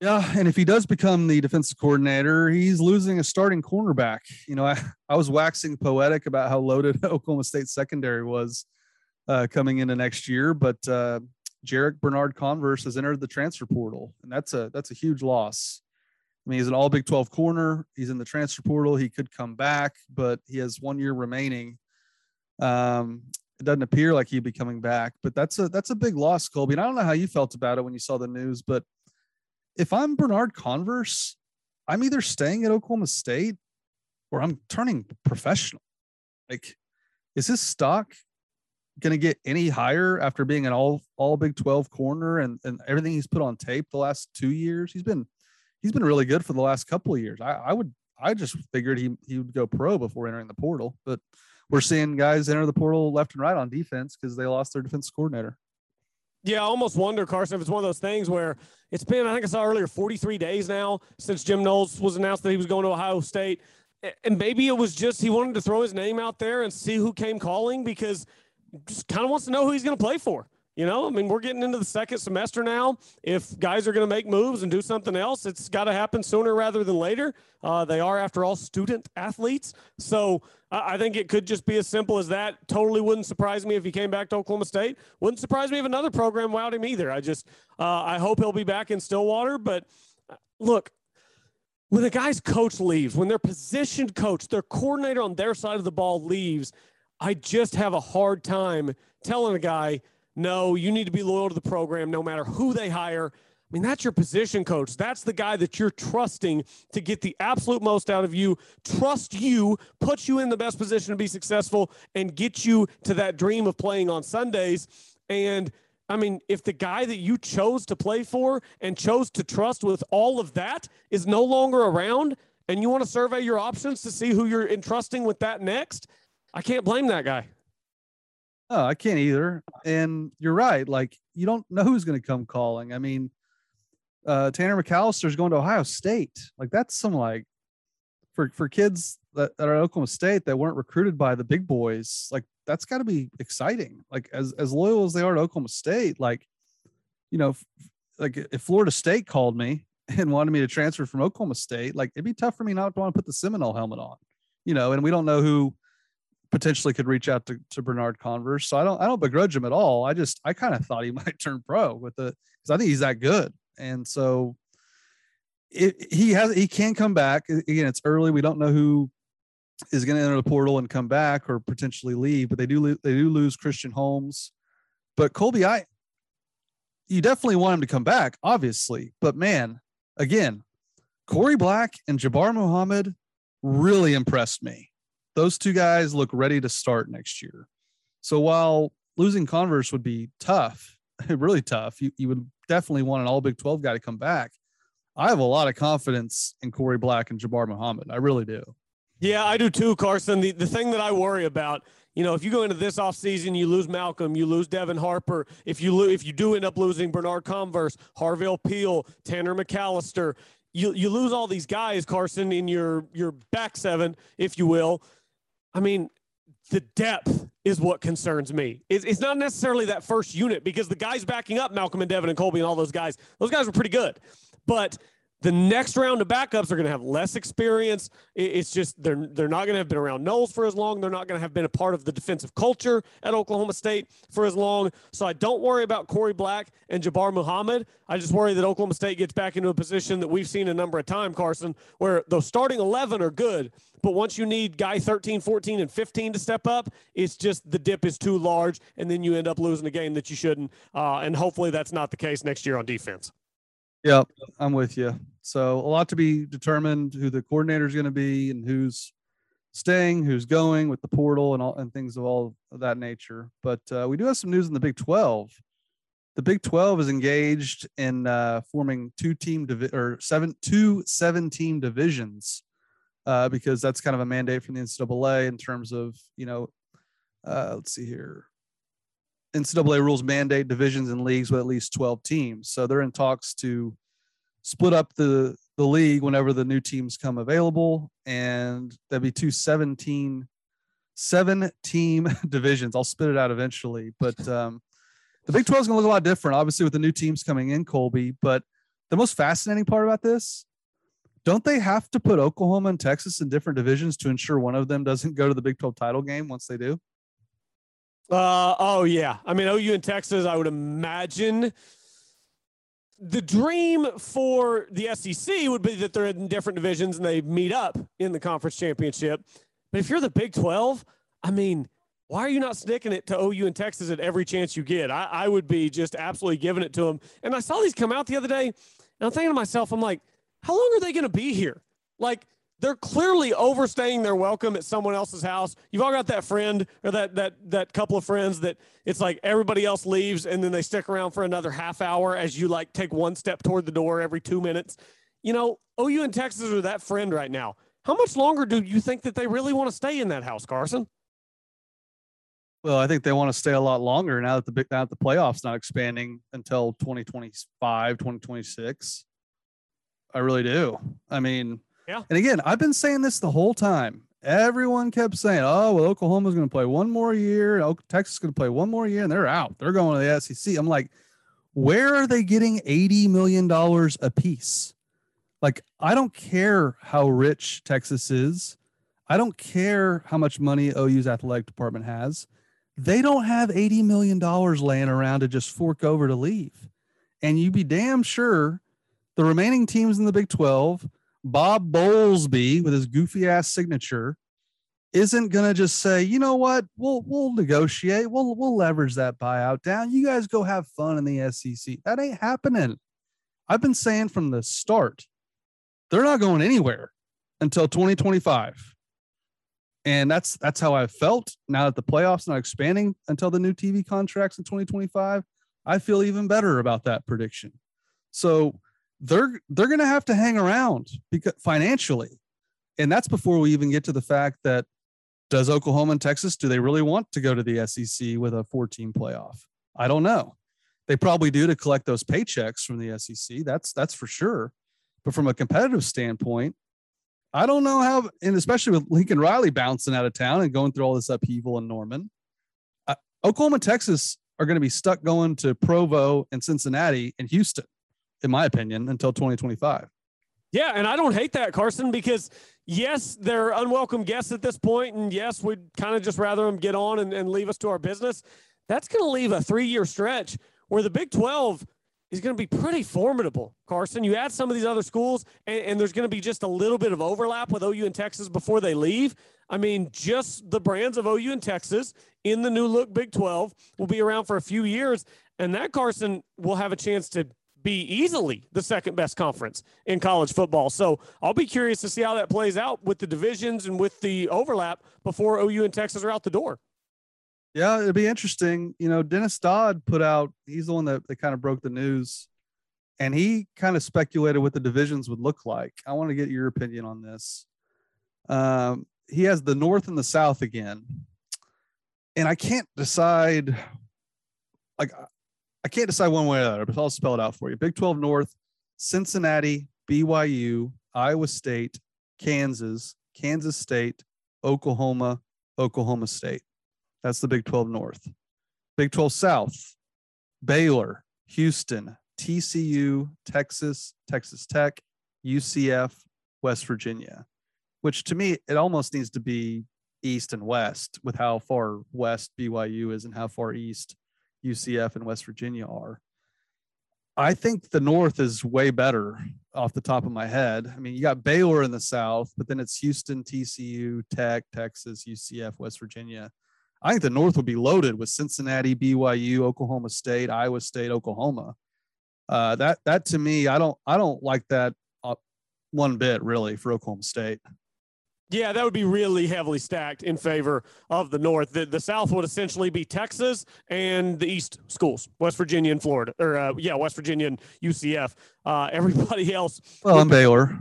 Yeah, and if he does become the defensive coordinator, he's losing a starting cornerback. You know, I, I was waxing poetic about how loaded [LAUGHS] Oklahoma State secondary was uh, coming into next year, but uh, Jarrick Bernard Converse has entered the transfer portal, and that's a that's a huge loss. I mean, he's an All Big Twelve corner. He's in the transfer portal. He could come back, but he has one year remaining. Um, it doesn't appear like he'd be coming back, but that's a that's a big loss, Colby. And I don't know how you felt about it when you saw the news, but if I'm Bernard Converse, I'm either staying at Oklahoma State or I'm turning professional. Like, is his stock going to get any higher after being an all all Big 12 corner and, and everything he's put on tape the last two years? He's been he's been really good for the last couple of years. I, I would I just figured he he would go pro before entering the portal, but we're seeing guys enter the portal left and right on defense because they lost their defense coordinator. Yeah, I almost wonder, Carson, if it's one of those things where it's been, I think I saw earlier, 43 days now since Jim Knowles was announced that he was going to Ohio State. And maybe it was just he wanted to throw his name out there and see who came calling because just kind of wants to know who he's going to play for. You know, I mean, we're getting into the second semester now. If guys are going to make moves and do something else, it's got to happen sooner rather than later. Uh, they are, after all, student athletes. So I think it could just be as simple as that. Totally wouldn't surprise me if he came back to Oklahoma State. Wouldn't surprise me if another program wowed him either. I just, uh, I hope he'll be back in Stillwater. But uh, look, when a guy's coach leaves, when their positioned coach, their coordinator on their side of the ball leaves, I just have a hard time telling a guy – no, you need to be loyal to the program no matter who they hire. I mean, that's your position coach. That's the guy that you're trusting to get the absolute most out of you, trust you, put you in the best position to be successful, and get you to that dream of playing on Sundays. And I mean, if the guy that you chose to play for and chose to trust with all of that is no longer around, and you want to survey your options to see who you're entrusting with that next, I can't blame that guy. Oh, I can't either. And you're right. Like you don't know who's going to come calling. I mean, uh, Tanner McCalister's going to Ohio State. Like that's some like for for kids that, that are at Oklahoma State that weren't recruited by the big boys. Like that's got to be exciting. Like as as loyal as they are to Oklahoma State, like you know, f- like if Florida State called me [LAUGHS] and wanted me to transfer from Oklahoma State, like it'd be tough for me not to want to put the Seminole helmet on, you know. And we don't know who potentially could reach out to, to Bernard Converse, so I don't I don't begrudge him at all. I just I kind of thought he [LAUGHS] might turn pro with the because I think he's that good, and so it, he has he can come back again. It's early. We don't know who is going to enter the portal and come back or potentially leave, but they do they do lose Christian Holmes. But Colby, I you definitely want him to come back, obviously. But man, again, Korie Black and Jabbar Muhammad really impressed me. Those two guys look ready to start next year. So while losing Converse would be tough, [LAUGHS] really tough, you, you would definitely want an all Big 12 guy to come back. I have a lot of confidence in Korie Black and Jabbar Muhammad. I really do. Yeah, I do too, Carson. The the thing that I worry about, you know, if you go into this offseason, you lose Malcolm, you lose Devin Harper. If you lo- if you do end up losing Bernard Converse, Harvell Peel, Tanner McCalister, you you lose all these guys, Carson, in your your back seven, if you will. I mean, the depth is what concerns me. It's, it's not necessarily that first unit because the guys backing up Malcolm and Devin and Colby and all those guys, those guys were pretty good, but the next round of backups are going to have less experience. It's just they're they're not going to have been around Knowles for as long. They're not going to have been a part of the defensive culture at Oklahoma State for as long. So I don't worry about Korie Black and Jabbar Muhammad. I just worry that Oklahoma State gets back into a position that we've seen a number of times, Carson, where the starting 11 are good, but once you need guy 13, 14, and 15 to step up, it's just the dip is too large, and then you end up losing a game that you shouldn't. Uh, and hopefully that's not the case next year on defense. Yep, I'm with you. So a lot to be determined who the coordinator is going to be and who's staying, who's going with the portal and all and things of all of that nature. But uh, we do have some news in the Big 12. The Big 12 is engaged in uh, forming two team divi- or seven two seven team divisions uh, because that's kind of a mandate from the NCAA in terms of you know uh, let's see here NCAA rules mandate divisions and leagues with at least 12 teams. So they're in talks to split up the the league whenever the new teams come available and there'll be two 17 seven team [LAUGHS] divisions. I'll spit it out eventually, but um, the Big 12 is going to look a lot different obviously with the new teams coming in Colby, but the most fascinating part about this don't they have to put Oklahoma and Texas in different divisions to ensure one of them doesn't go to the Big 12 title game once they do? Uh, oh yeah. I mean, OU in Texas, I would imagine the dream for the SEC would be that they're in different divisions and they meet up in the conference championship. But if you're the Big 12, I mean, why are you not sticking it to OU and Texas at every chance you get? I, I would be just absolutely giving it to them. And I saw these come out the other day, and I'm thinking to myself, I'm like, how long are they going to be here? Like, they're clearly overstaying their welcome at someone else's house. You've all got that friend or that that that couple of friends that it's like everybody else leaves and then they stick around for another half hour as you like take one step toward the door every 2 minutes. You know, OU and Texas are that friend right now. How much longer do you think that they really want to stay in that house, Carson? Well, I think they want to stay a lot longer now that the big now that the playoffs not expanding until 2025, 2026. I really do. I mean, yeah. And again, I've been saying this the whole time. Everyone kept saying, "Oh, well, Oklahoma's going to play one more year. Oh, Texas is going to play one more year, and they're out. They're going to the SEC." I'm like, where are they getting eighty million dollars a piece? Like, I don't care how rich Texas is. I don't care how much money OU's athletic department has. They don't have eighty million dollars laying around to just fork over to leave. And you'd be damn sure the remaining teams in the Big Twelve Bob Bowlesby with his goofy ass signature isn't going to just say, you know what, we'll we'll negotiate, we'll we'll leverage that buyout down. You guys go have fun in the SEC. That ain't happening. I've been saying from the start, they're not going anywhere until 2025. And that's that's how I felt. Now that the playoffs not expanding until the new TV contracts in 2025, I feel even better about that prediction. So they're they're going to have to hang around because financially. And that's before we even get to the fact that does oklahoma and texas do they really want to go to the sec with a 14 playoff? I don't know. They probably do to collect those paychecks from the sec that's that's for sure. But from a competitive standpoint i don't know how and especially with lincoln riley bouncing out of town and going through all this upheaval in norman uh, Oklahoma and Texas are going to be stuck going to Provo and Cincinnati and Houston, in my opinion, until 2025. Yeah, and I don't hate that, Carson, because yes, they're unwelcome guests at this point, and yes, we'd kind of just rather them get on and, and leave us to our business. That's going to leave a three-year stretch where the Big 12 is going to be pretty formidable, Carson. You add some of these other schools, and, and there's going to be just a little bit of overlap with OU and Texas before they leave. I mean, just the brands of OU and Texas in the new look Big 12 will be around for a few years. And that Carson will have a chance to be easily the second best conference in college football. So I'll be curious to see how that plays out with the divisions and with the overlap before OU and Texas are out the door. Yeah, it'd be interesting. You know, Dennis Dodd put out, he's the one that, that kind of broke the news and he kind of speculated what the divisions would look like. I want to get your opinion on this. Um, he has the North and the South again. And I can't decide, like, I can't decide one way or the other, but I'll spell it out for you. Big 12 North, Cincinnati, BYU, Iowa State, Kansas, Kansas State, Oklahoma, Oklahoma State. That's the Big 12 North. Big 12 South, Baylor, Houston, TCU, Texas, Texas Tech, UCF, West Virginia, which to me, it almost needs to be east and west with how far west BYU is and how far east UCF and West Virginia are. I think the North is way better off the top of my head. I mean, you got Baylor in the South, but then it's Houston, TCU, Tech, Texas, UCF, West Virginia. I think the North would be loaded with Cincinnati, BYU, Oklahoma State, Iowa State, Oklahoma. Uh, that that to me, I don't I don't like that uh, one bit really for Oklahoma State. Yeah, that would be really heavily stacked in favor of the North. The, the South would essentially be Texas and the East schools, West Virginia and Florida, or uh, yeah, West Virginia and UCF. Uh, [LAUGHS] everybody else. Well, and Baylor.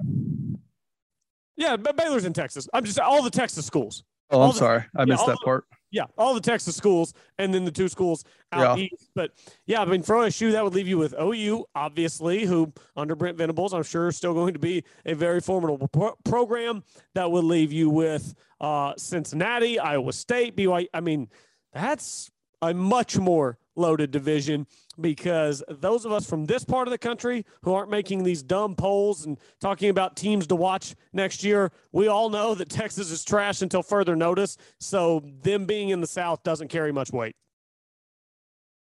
Yeah, but Baylor's in Texas. I'm just all the Texas schools. Oh, All I'm the- sorry, I yeah, missed that the- part. Yeah, all the Texas schools, and then the two schools out Yeah. east. But yeah, I mean, for OSU, that would leave you with OU, obviously, who under Brent Venables, I'm sure, is still going to be a very formidable pro- program. That would leave you with uh, Cincinnati, Iowa State, BYU. I mean, that's a much more loaded division because those of us from this part of the country who aren't making these dumb polls and talking about teams to watch next year, we all know that [LAUGHS] Texas is trash until further notice. So them being in the South doesn't carry much weight.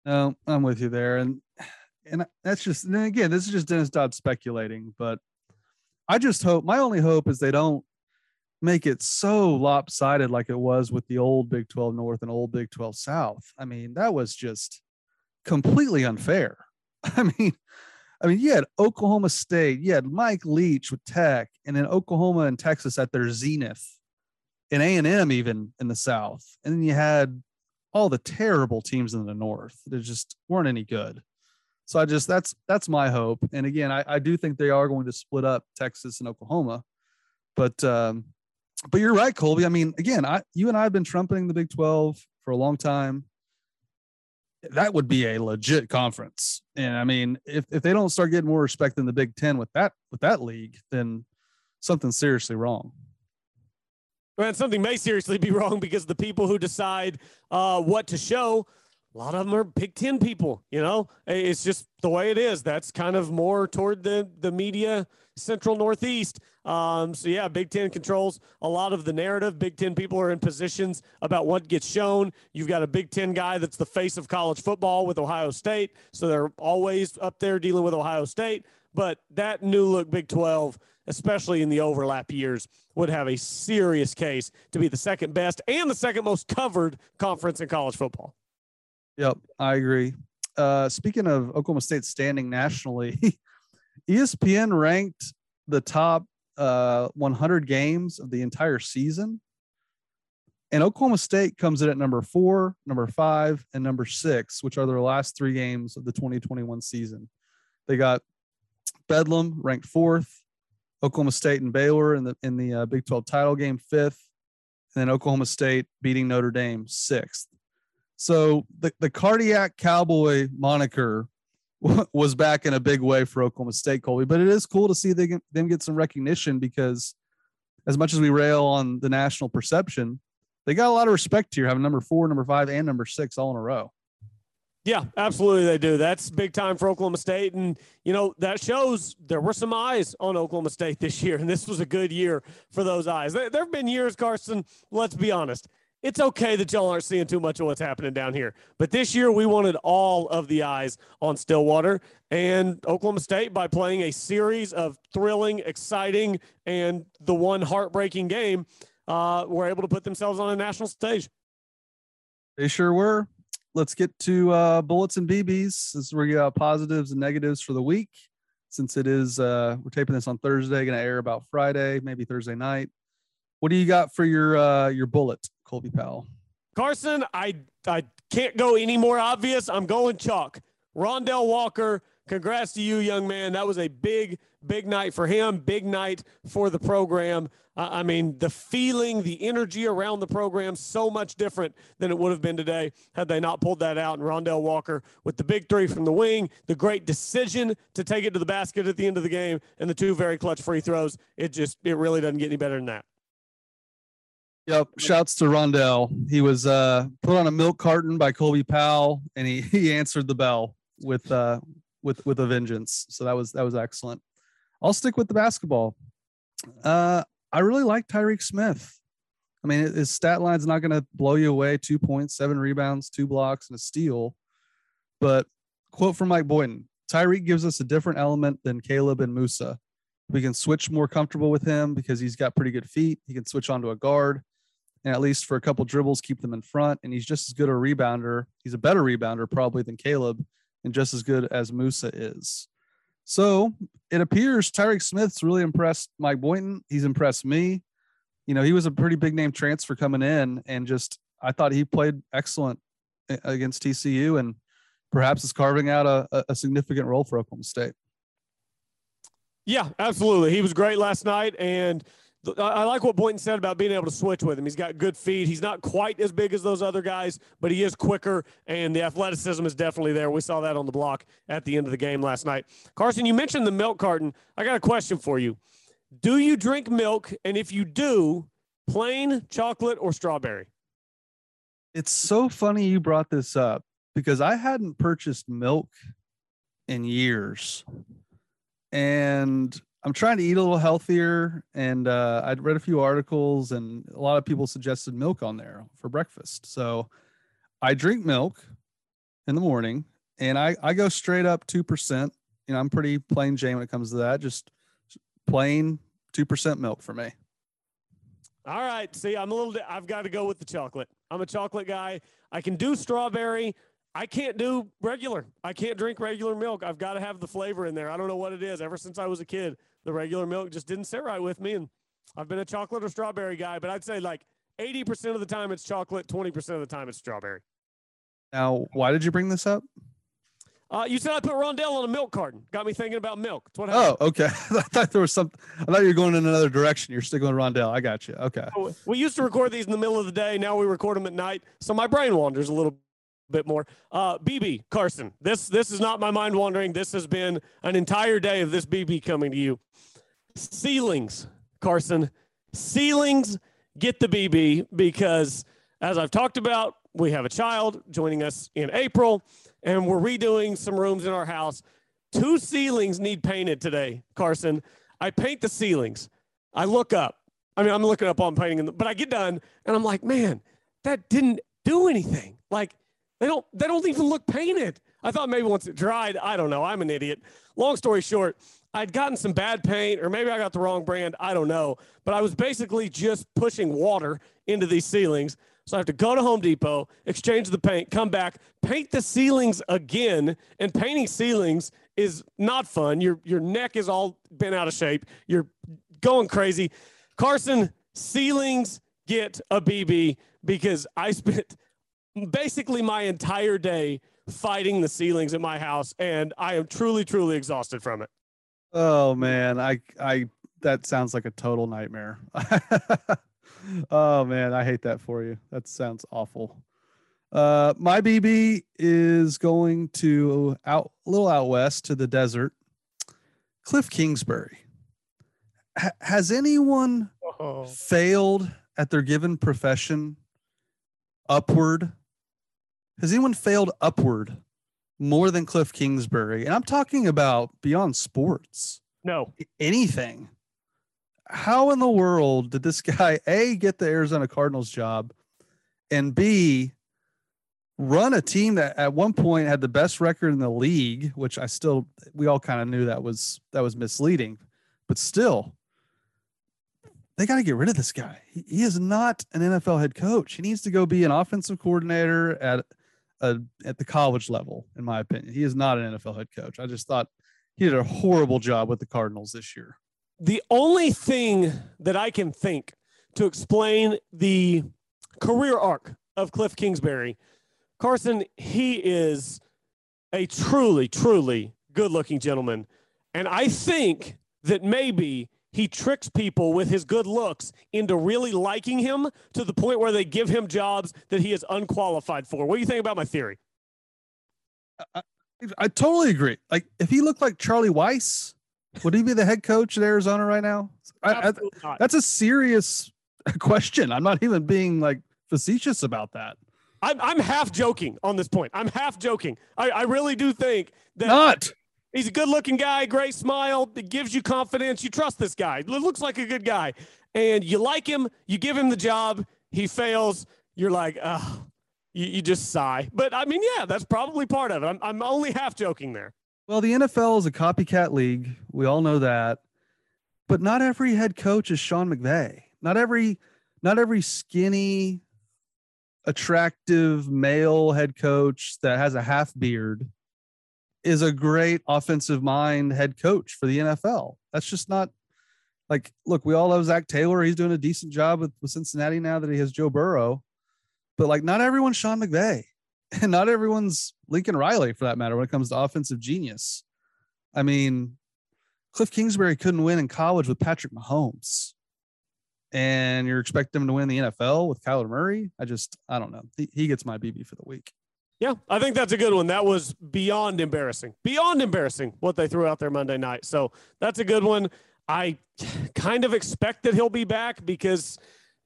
No, I'm with you there, and and that's just and again, this is just Dennis Dodd speculating, but I just hope my only hope is they don't make it so lopsided like it was with the old Big 12 North and old Big 12 South. I mean, that was just completely unfair. [LAUGHS] I mean, I mean, you had Oklahoma State, you had Mike Leach with Tech, and then Oklahoma and Texas at their zenith, and A and M even in the South, and then you had all the terrible teams in the North that just weren't any good. So I just that's that's my hope. And again, I, I do think they are going to split up Texas and Oklahoma, but um, but you're right, Colby. I mean, again, I you and I have been trumpeting the Big 12 for a long time. That would be a legit conference. And I mean, if, if they don't start getting more respect than the Big Ten with that with that league, then something's seriously wrong. And something may seriously be [LAUGHS] wrong because the people who decide uh, what to show, a lot of them are Big Ten people. You know, it's just the way it is. That's kind of more toward the the media central northeast. Um, so yeah, Big Ten controls a lot of the narrative. Big Ten people are in positions about what gets shown. You've got a Big Ten guy that's the face of college football with Ohio State, so they're always up there dealing with Ohio State. But that new look Big 12, especially in the overlap years, would have a serious case to be the second best and the second most covered conference in college football. Yep, I agree. Uh, speaking of Oklahoma State standing nationally, [LAUGHS] ESPN ranked the top uh, 100 games of the entire season. And Oklahoma State comes in at number four, number five, and number six, which are their last three games of the 2021 season. They got Bedlam ranked fourth, Oklahoma State and Baylor in the in the uh, Big 12 title game fifth, and then Oklahoma State beating Notre Dame sixth. So the, the cardiac cowboy moniker [LAUGHS] was back in a big way for Oklahoma State, Colby. But it is cool to see they them get some recognition because, as much as we rail on the national perception, they got a lot of respect here, having number four, number five, and number six all in a row. Yeah, absolutely they do. That's big time for Oklahoma State. And, you know, that shows there were some eyes on Oklahoma State this year. And this was a good year for those eyes. There have been years, Carson, let's be honest. It's okay that y'all aren't seeing too much of what's happening down here. But this year, we wanted all of the eyes on Stillwater and Oklahoma State by playing a series of thrilling, exciting, and the one heartbreaking game, uh, were able to put themselves on a national stage. They sure were let's get to uh, bullets and BBs. This is where you got positives and negatives for the week. Since it is, uh, we're taping this on Thursday, going to air about Friday, maybe Thursday night. What do you got for your uh, your bullet, Colby Powell? Carson, I I can't go any more obvious. I'm going chalk. Rondel Walker, congrats to you, young man. That was a big, big night for him, big night for the program. I mean, the feeling, the energy around the program, so much different than it would have been today had they not pulled that out. And Rondel Walker with the big three from the wing, the great decision to take it to the basket at the end of the game, and the two very clutch free throws. It just, it really doesn't get any better than that. Yep. Shouts to Rondel. He was uh, put on a milk carton by Colby Powell, and he [LAUGHS] he answered the bell with uh, with with a vengeance. So that was that was excellent. I'll stick with the basketball. Uh, I really like Tyreek Smith. I mean, his stat line's not going to blow you away. Two points, seven rebounds, two blocks, and a steal. But quote from Mike Boynton: Tyreek gives us a different element than Kalib and Moussa. We can switch more comfortable with him because he's got pretty good feet. He can switch onto a guard and at least for a couple dribbles, keep them in front. And he's just as good a rebounder. He's a better rebounder probably than Kalib, and just as good as Moussa is. So it appears Tyreek Smith's really impressed Mike Boynton. He's impressed me. You know, he was a pretty big name transfer coming in, and just I thought he played excellent against TCU, and perhaps is carving out a, a significant role for Oklahoma State. Yeah, absolutely. He was great last night, and I like what Boynton said about being able to switch with him. He's got good feet. He's not quite as big as those other guys, but he is quicker, and the athleticism is definitely there. We saw that on the block at the end of the game last night. Carson, you mentioned the milk carton. I got a question for you. Do you drink milk? And if you do, plain, chocolate, or strawberry? It's so funny you brought this up because I hadn't purchased milk in years. And I'm trying to eat a little healthier, and uh, I'd read a few articles, and a lot of people suggested milk on there for breakfast. So I drink milk in the morning, and I I go straight up two percent. You know, I'm pretty plain Jane when it comes to that. Just plain two percent milk for me. All right. See, I'm a little. I've got to go with the chocolate. I'm a chocolate guy. I can do strawberry. I can't do regular. I can't drink regular milk. I've got to have the flavor in there. I don't know what it is. Ever since I was a kid, the regular milk just didn't sit right with me. And I've been a chocolate or strawberry guy, but I'd say like 80% of the time it's chocolate, 20% of the time it's strawberry. Now, why did you bring this up? Uh, you said I put Rondel on a milk carton. Got me thinking about milk. what oh, okay. [LAUGHS] I thought there was some. I thought you were going in another direction. You're sticking with Rondel. I got you. Okay. We used to record these in the middle of the day. Now we record them at night, so my brain wanders a little bit more. Uh, BB Carson, this this is not my mind wandering. This has been an entire day of this BB coming to you. Ceilings, Carson, ceilings. Get the BB because, as I've talked about, we have a child joining us in April, and we're redoing some rooms in our house. Two ceilings need painted today, Carson. I paint the ceilings. I look up. I mean, I'm looking up on painting, but I get done, and I'm like, man, that didn't do anything. Like they don't they don't even look painted. I thought maybe once it dried, I don't know. I'm an idiot. Long story short, I'd gotten some bad paint or maybe I got the wrong brand, I don't know. But I was basically just pushing water into these ceilings. So I have to go to Home Depot, exchange the paint, come back, paint the ceilings again. And painting ceilings is not fun. Your your neck is all bent out of shape. You're going crazy. Carson, ceilings get a BB because I [LAUGHS] spent basically my entire day fighting the ceilings in my house, and I am truly, truly exhausted from it. Oh man, I I that sounds like a total nightmare. [LAUGHS] oh man, I hate that for you. That sounds awful. Uh, my BB is going to out a little out west to the desert. Cliff Kingsbury. H- has anyone oh. failed at their given profession upward? Has anyone failed upward more than Cliff Kingsbury? And I'm talking about beyond sports, No. anything. How in the world did this guy [LAUGHS] A get the Arizona Cardinals job and B run a team that at one point had the best record in the league, which I still we all kind of knew that was that was misleading, but still they got to get rid of this guy. He, he is not an NFL head coach. He needs to go be an offensive coordinator at a, at the college level, in my opinion. He is not an NFL head coach. I just thought he did a horrible job with the Cardinals this year. The only thing that I can think to explain the career arc of Cliff Kingsbury, Carson, he is a truly, truly good looking gentleman. And I think that maybe he tricks people with his good looks into really liking him to the point where they give him jobs that he is unqualified for. What do you think about my theory? I, I totally agree. Like if he looked like Charlie Weis, would he be the head coach at Arizona right now? I, I, that's a serious [LAUGHS] question. I'm not even being like facetious about that. I'm, I'm half joking on this point. I'm half joking. I, I really do think that Not. He's a good looking guy, great smile. It gives you confidence. You trust this guy. Looks like a good guy. And you like him. You give him the job. He fails. You're like, oh, you, you just sigh. But I mean, yeah, that's probably part of it. I'm, I'm only half joking there. Well, the NFL is a copycat league. We all know that. But not every head coach is Sean McVay. Not every not every skinny, attractive male head coach that has a half beard is a great offensive mind head coach for the NFL. That's just not like look, we all love Zac Taylor. He's doing a decent job with, with Cincinnati now that he has Joe Burrow. But like not everyone's Sean McVay. [LAUGHS] And not everyone's Lincoln Riley for that matter when it comes to offensive genius. I mean, Cliff Kingsbury couldn't win in college with Patrick Mahomes. And you're expecting him to win the NFL with Kyler Murray. I just, I don't know. He, he gets my BB for the week. Yeah, I think that's a good one. That was beyond embarrassing. Beyond embarrassing what they threw out there Monday night. So that's a good one. I kind of expect that he'll be back because,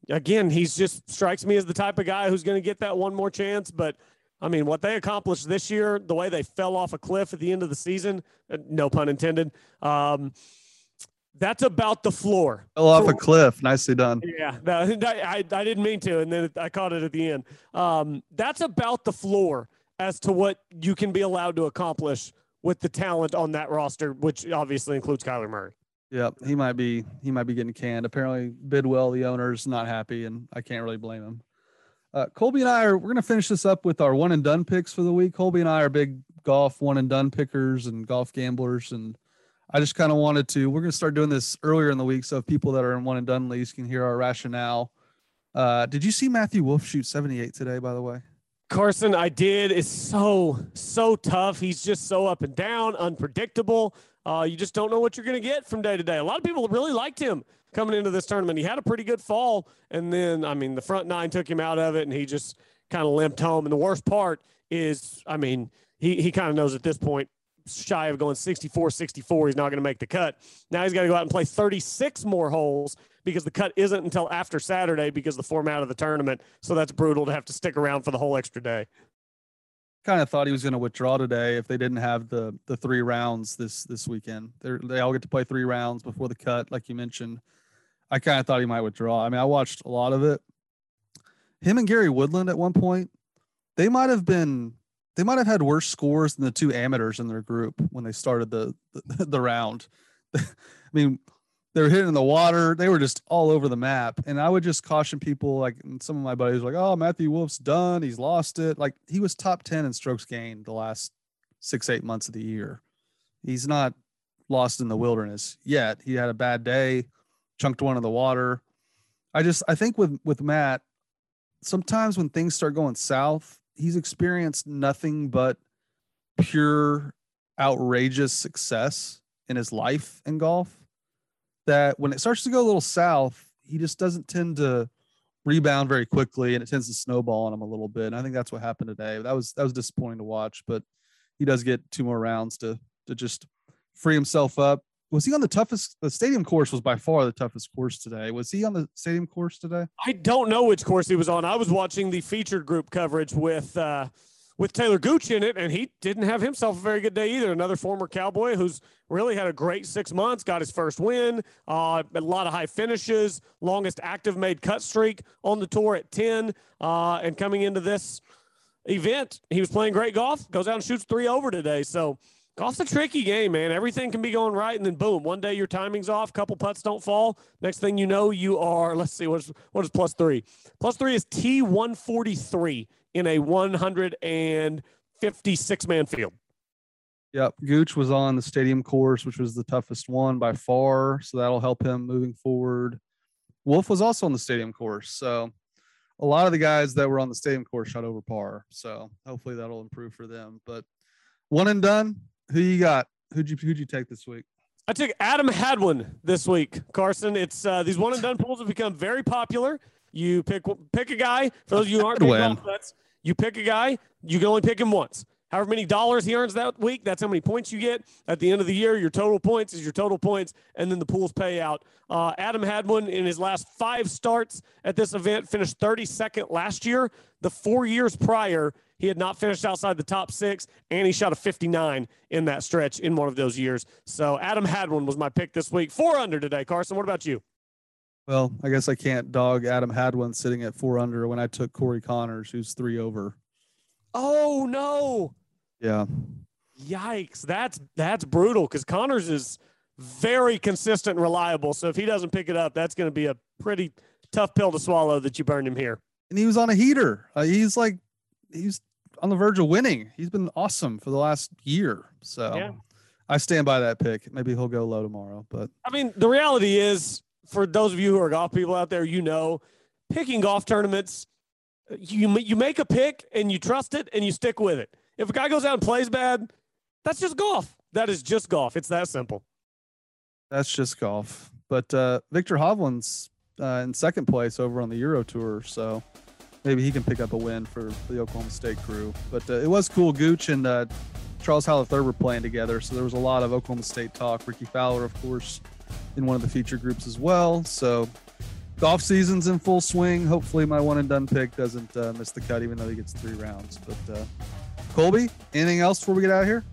again, he's just strikes me as the type of guy who's going to get that one more chance. But I mean, what they accomplished this year, the way they fell off a cliff at the end of the season, uh, no pun intended, um, that's about the floor. Fell off For- a cliff. Nicely done. Yeah, no, [LAUGHS] I, I didn't mean to, and then I caught it at the end. Um, that's about the floor as to what you can be allowed to accomplish with the talent on that roster, which obviously includes Kyler Murray. Yep. He might be, he might be getting canned. Apparently, Bidwill, the owner's not happy, and I can't really blame him. Uh, Colby and I are, we're going to finish this up with our one and done picks for the week. Colby and I are big golf one and done pickers and golf gamblers. And I just kind of wanted to, we're going to start doing this earlier in the week. So if people that are in one and done leagues can hear our rationale. Uh, did you see Matthew Wolff shoot 78 today, by the way? Carson, I did. It's so, so tough. He's just so up and down, unpredictable. Uh, you just don't know what you're going to get from day to day. A lot of people really liked him coming into this tournament. He had a pretty good fall. And then, I mean, the front nine took him out of it and he just kind of limped home. And the worst part is, I mean, he, he kind of knows at this point, shy of going 64 64, he's not going to make the cut. Now he's got to go out and play 36 more holes because the cut isn't until after Saturday because the format of the tournament. So that's brutal to have to stick around for the whole extra day. Kind of thought he was going to withdraw today if they didn't have the the three rounds this this weekend. They they all get to play three rounds before the cut, like you mentioned. I kind of thought he might withdraw. I mean, I watched a lot of it. Him and Gary Woodland at one point, they might have been they might have had worse scores than the two amateurs in their group when they started the the, [LAUGHS] the round. [LAUGHS] I mean, they were hitting the water. They were just all over the map. And I would just caution people, like some of my buddies like, oh, Matthew Wolff's done. He's lost it. Like he was top 10 in strokes gained the last six, eight months of the year. He's not lost in the wilderness yet. He had a bad day, chunked one in the water. I just I think with with Matt, sometimes when things start going south, he's experienced nothing but pure outrageous success in his life in golf that when it starts to go a little south, he just doesn't tend to rebound very quickly and it tends to snowball on him a little bit. And I think that's what happened today. That was that was disappointing to watch, but he does get two more rounds to to just free himself up, was he on the toughest? The stadium course was by far the toughest course today. Was he on the stadium course today? I don't know which course he was on. I was watching the featured group coverage with uh, with Taylor Gooch in it, and he didn't have himself a very good day either. Another former Cowboy who's really had a great six months, got his first win, uh, a lot of high finishes, longest active made cut streak on the tour at 10. Uh, and coming into this event, he was playing great golf, goes out and shoots three over today. So, Golf's a tricky game, man. Everything can be going right, and then boom, one day your timing's off, couple putts don't fall. Next thing you know, you are. Let's see, what is what is plus three? Plus three is T one forty three in a 156 man field. Yep. Gooch was on the stadium course, which was the toughest one by far. So that'll help him moving forward. Wolff was also on the stadium course. So a lot of the guys that were on the stadium course shot over par. So hopefully that'll improve for them. But one and done. Who you got? Who'd you who'd you take this week? I took Adam Hadwin this week, Carson. It's uh, these one and done pools have become very popular. You pick pick a guy. For those of you who aren't big you pick a guy. You can only pick him once. However many dollars he earns that week, that's how many points you get. At the end of the year, your total points is your total points, and then the pools pay out. Uh, Adam Hadwin, in his last five starts at this event, finished 32nd last year. The four years prior, he had not finished outside the top six, and he shot a 59 in that stretch in one of those years. So Adam Hadwin was my pick this week. Four under today. Carson, what about you? Well, I guess I can't dog Adam Hadwin sitting at four under when I took Corey Conners, who's three over. Oh no! Yeah. Yikes! That's that's brutal because Conners is very consistent and reliable. So if he doesn't pick it up, that's going to be a pretty tough pill to swallow that you burned him here. And he was on a heater. Uh, he's like he's on the verge of winning. He's been awesome for the last year. So yeah. I stand by that pick. Maybe he'll go low tomorrow. But I mean, the reality is for those of you who are golf people out there, you know, picking golf tournaments, you you make a pick and you trust it and you stick with it. If a guy goes out and plays bad, that's just golf. That is just golf. It's that simple. That's just golf. But uh, Viktor Hovland's uh, in second place over on the Euro Tour, so maybe he can pick up a win for the Oklahoma State crew. But uh, it was cool. Gooch and uh, Charles Howell III were playing together, so there was a lot of Oklahoma State talk. Rickie Fowler, of course, in one of the feature groups as well. So golf season's in full swing. Hopefully, my one and done pick doesn't uh, miss the cut, even though he gets three rounds. But uh, Colby, anything else before we get out of here?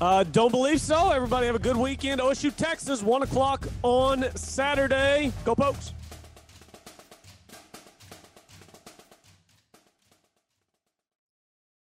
Uh, don't believe so. Everybody have a good weekend. OSU Texas, one o'clock on Saturday. Go Pokes.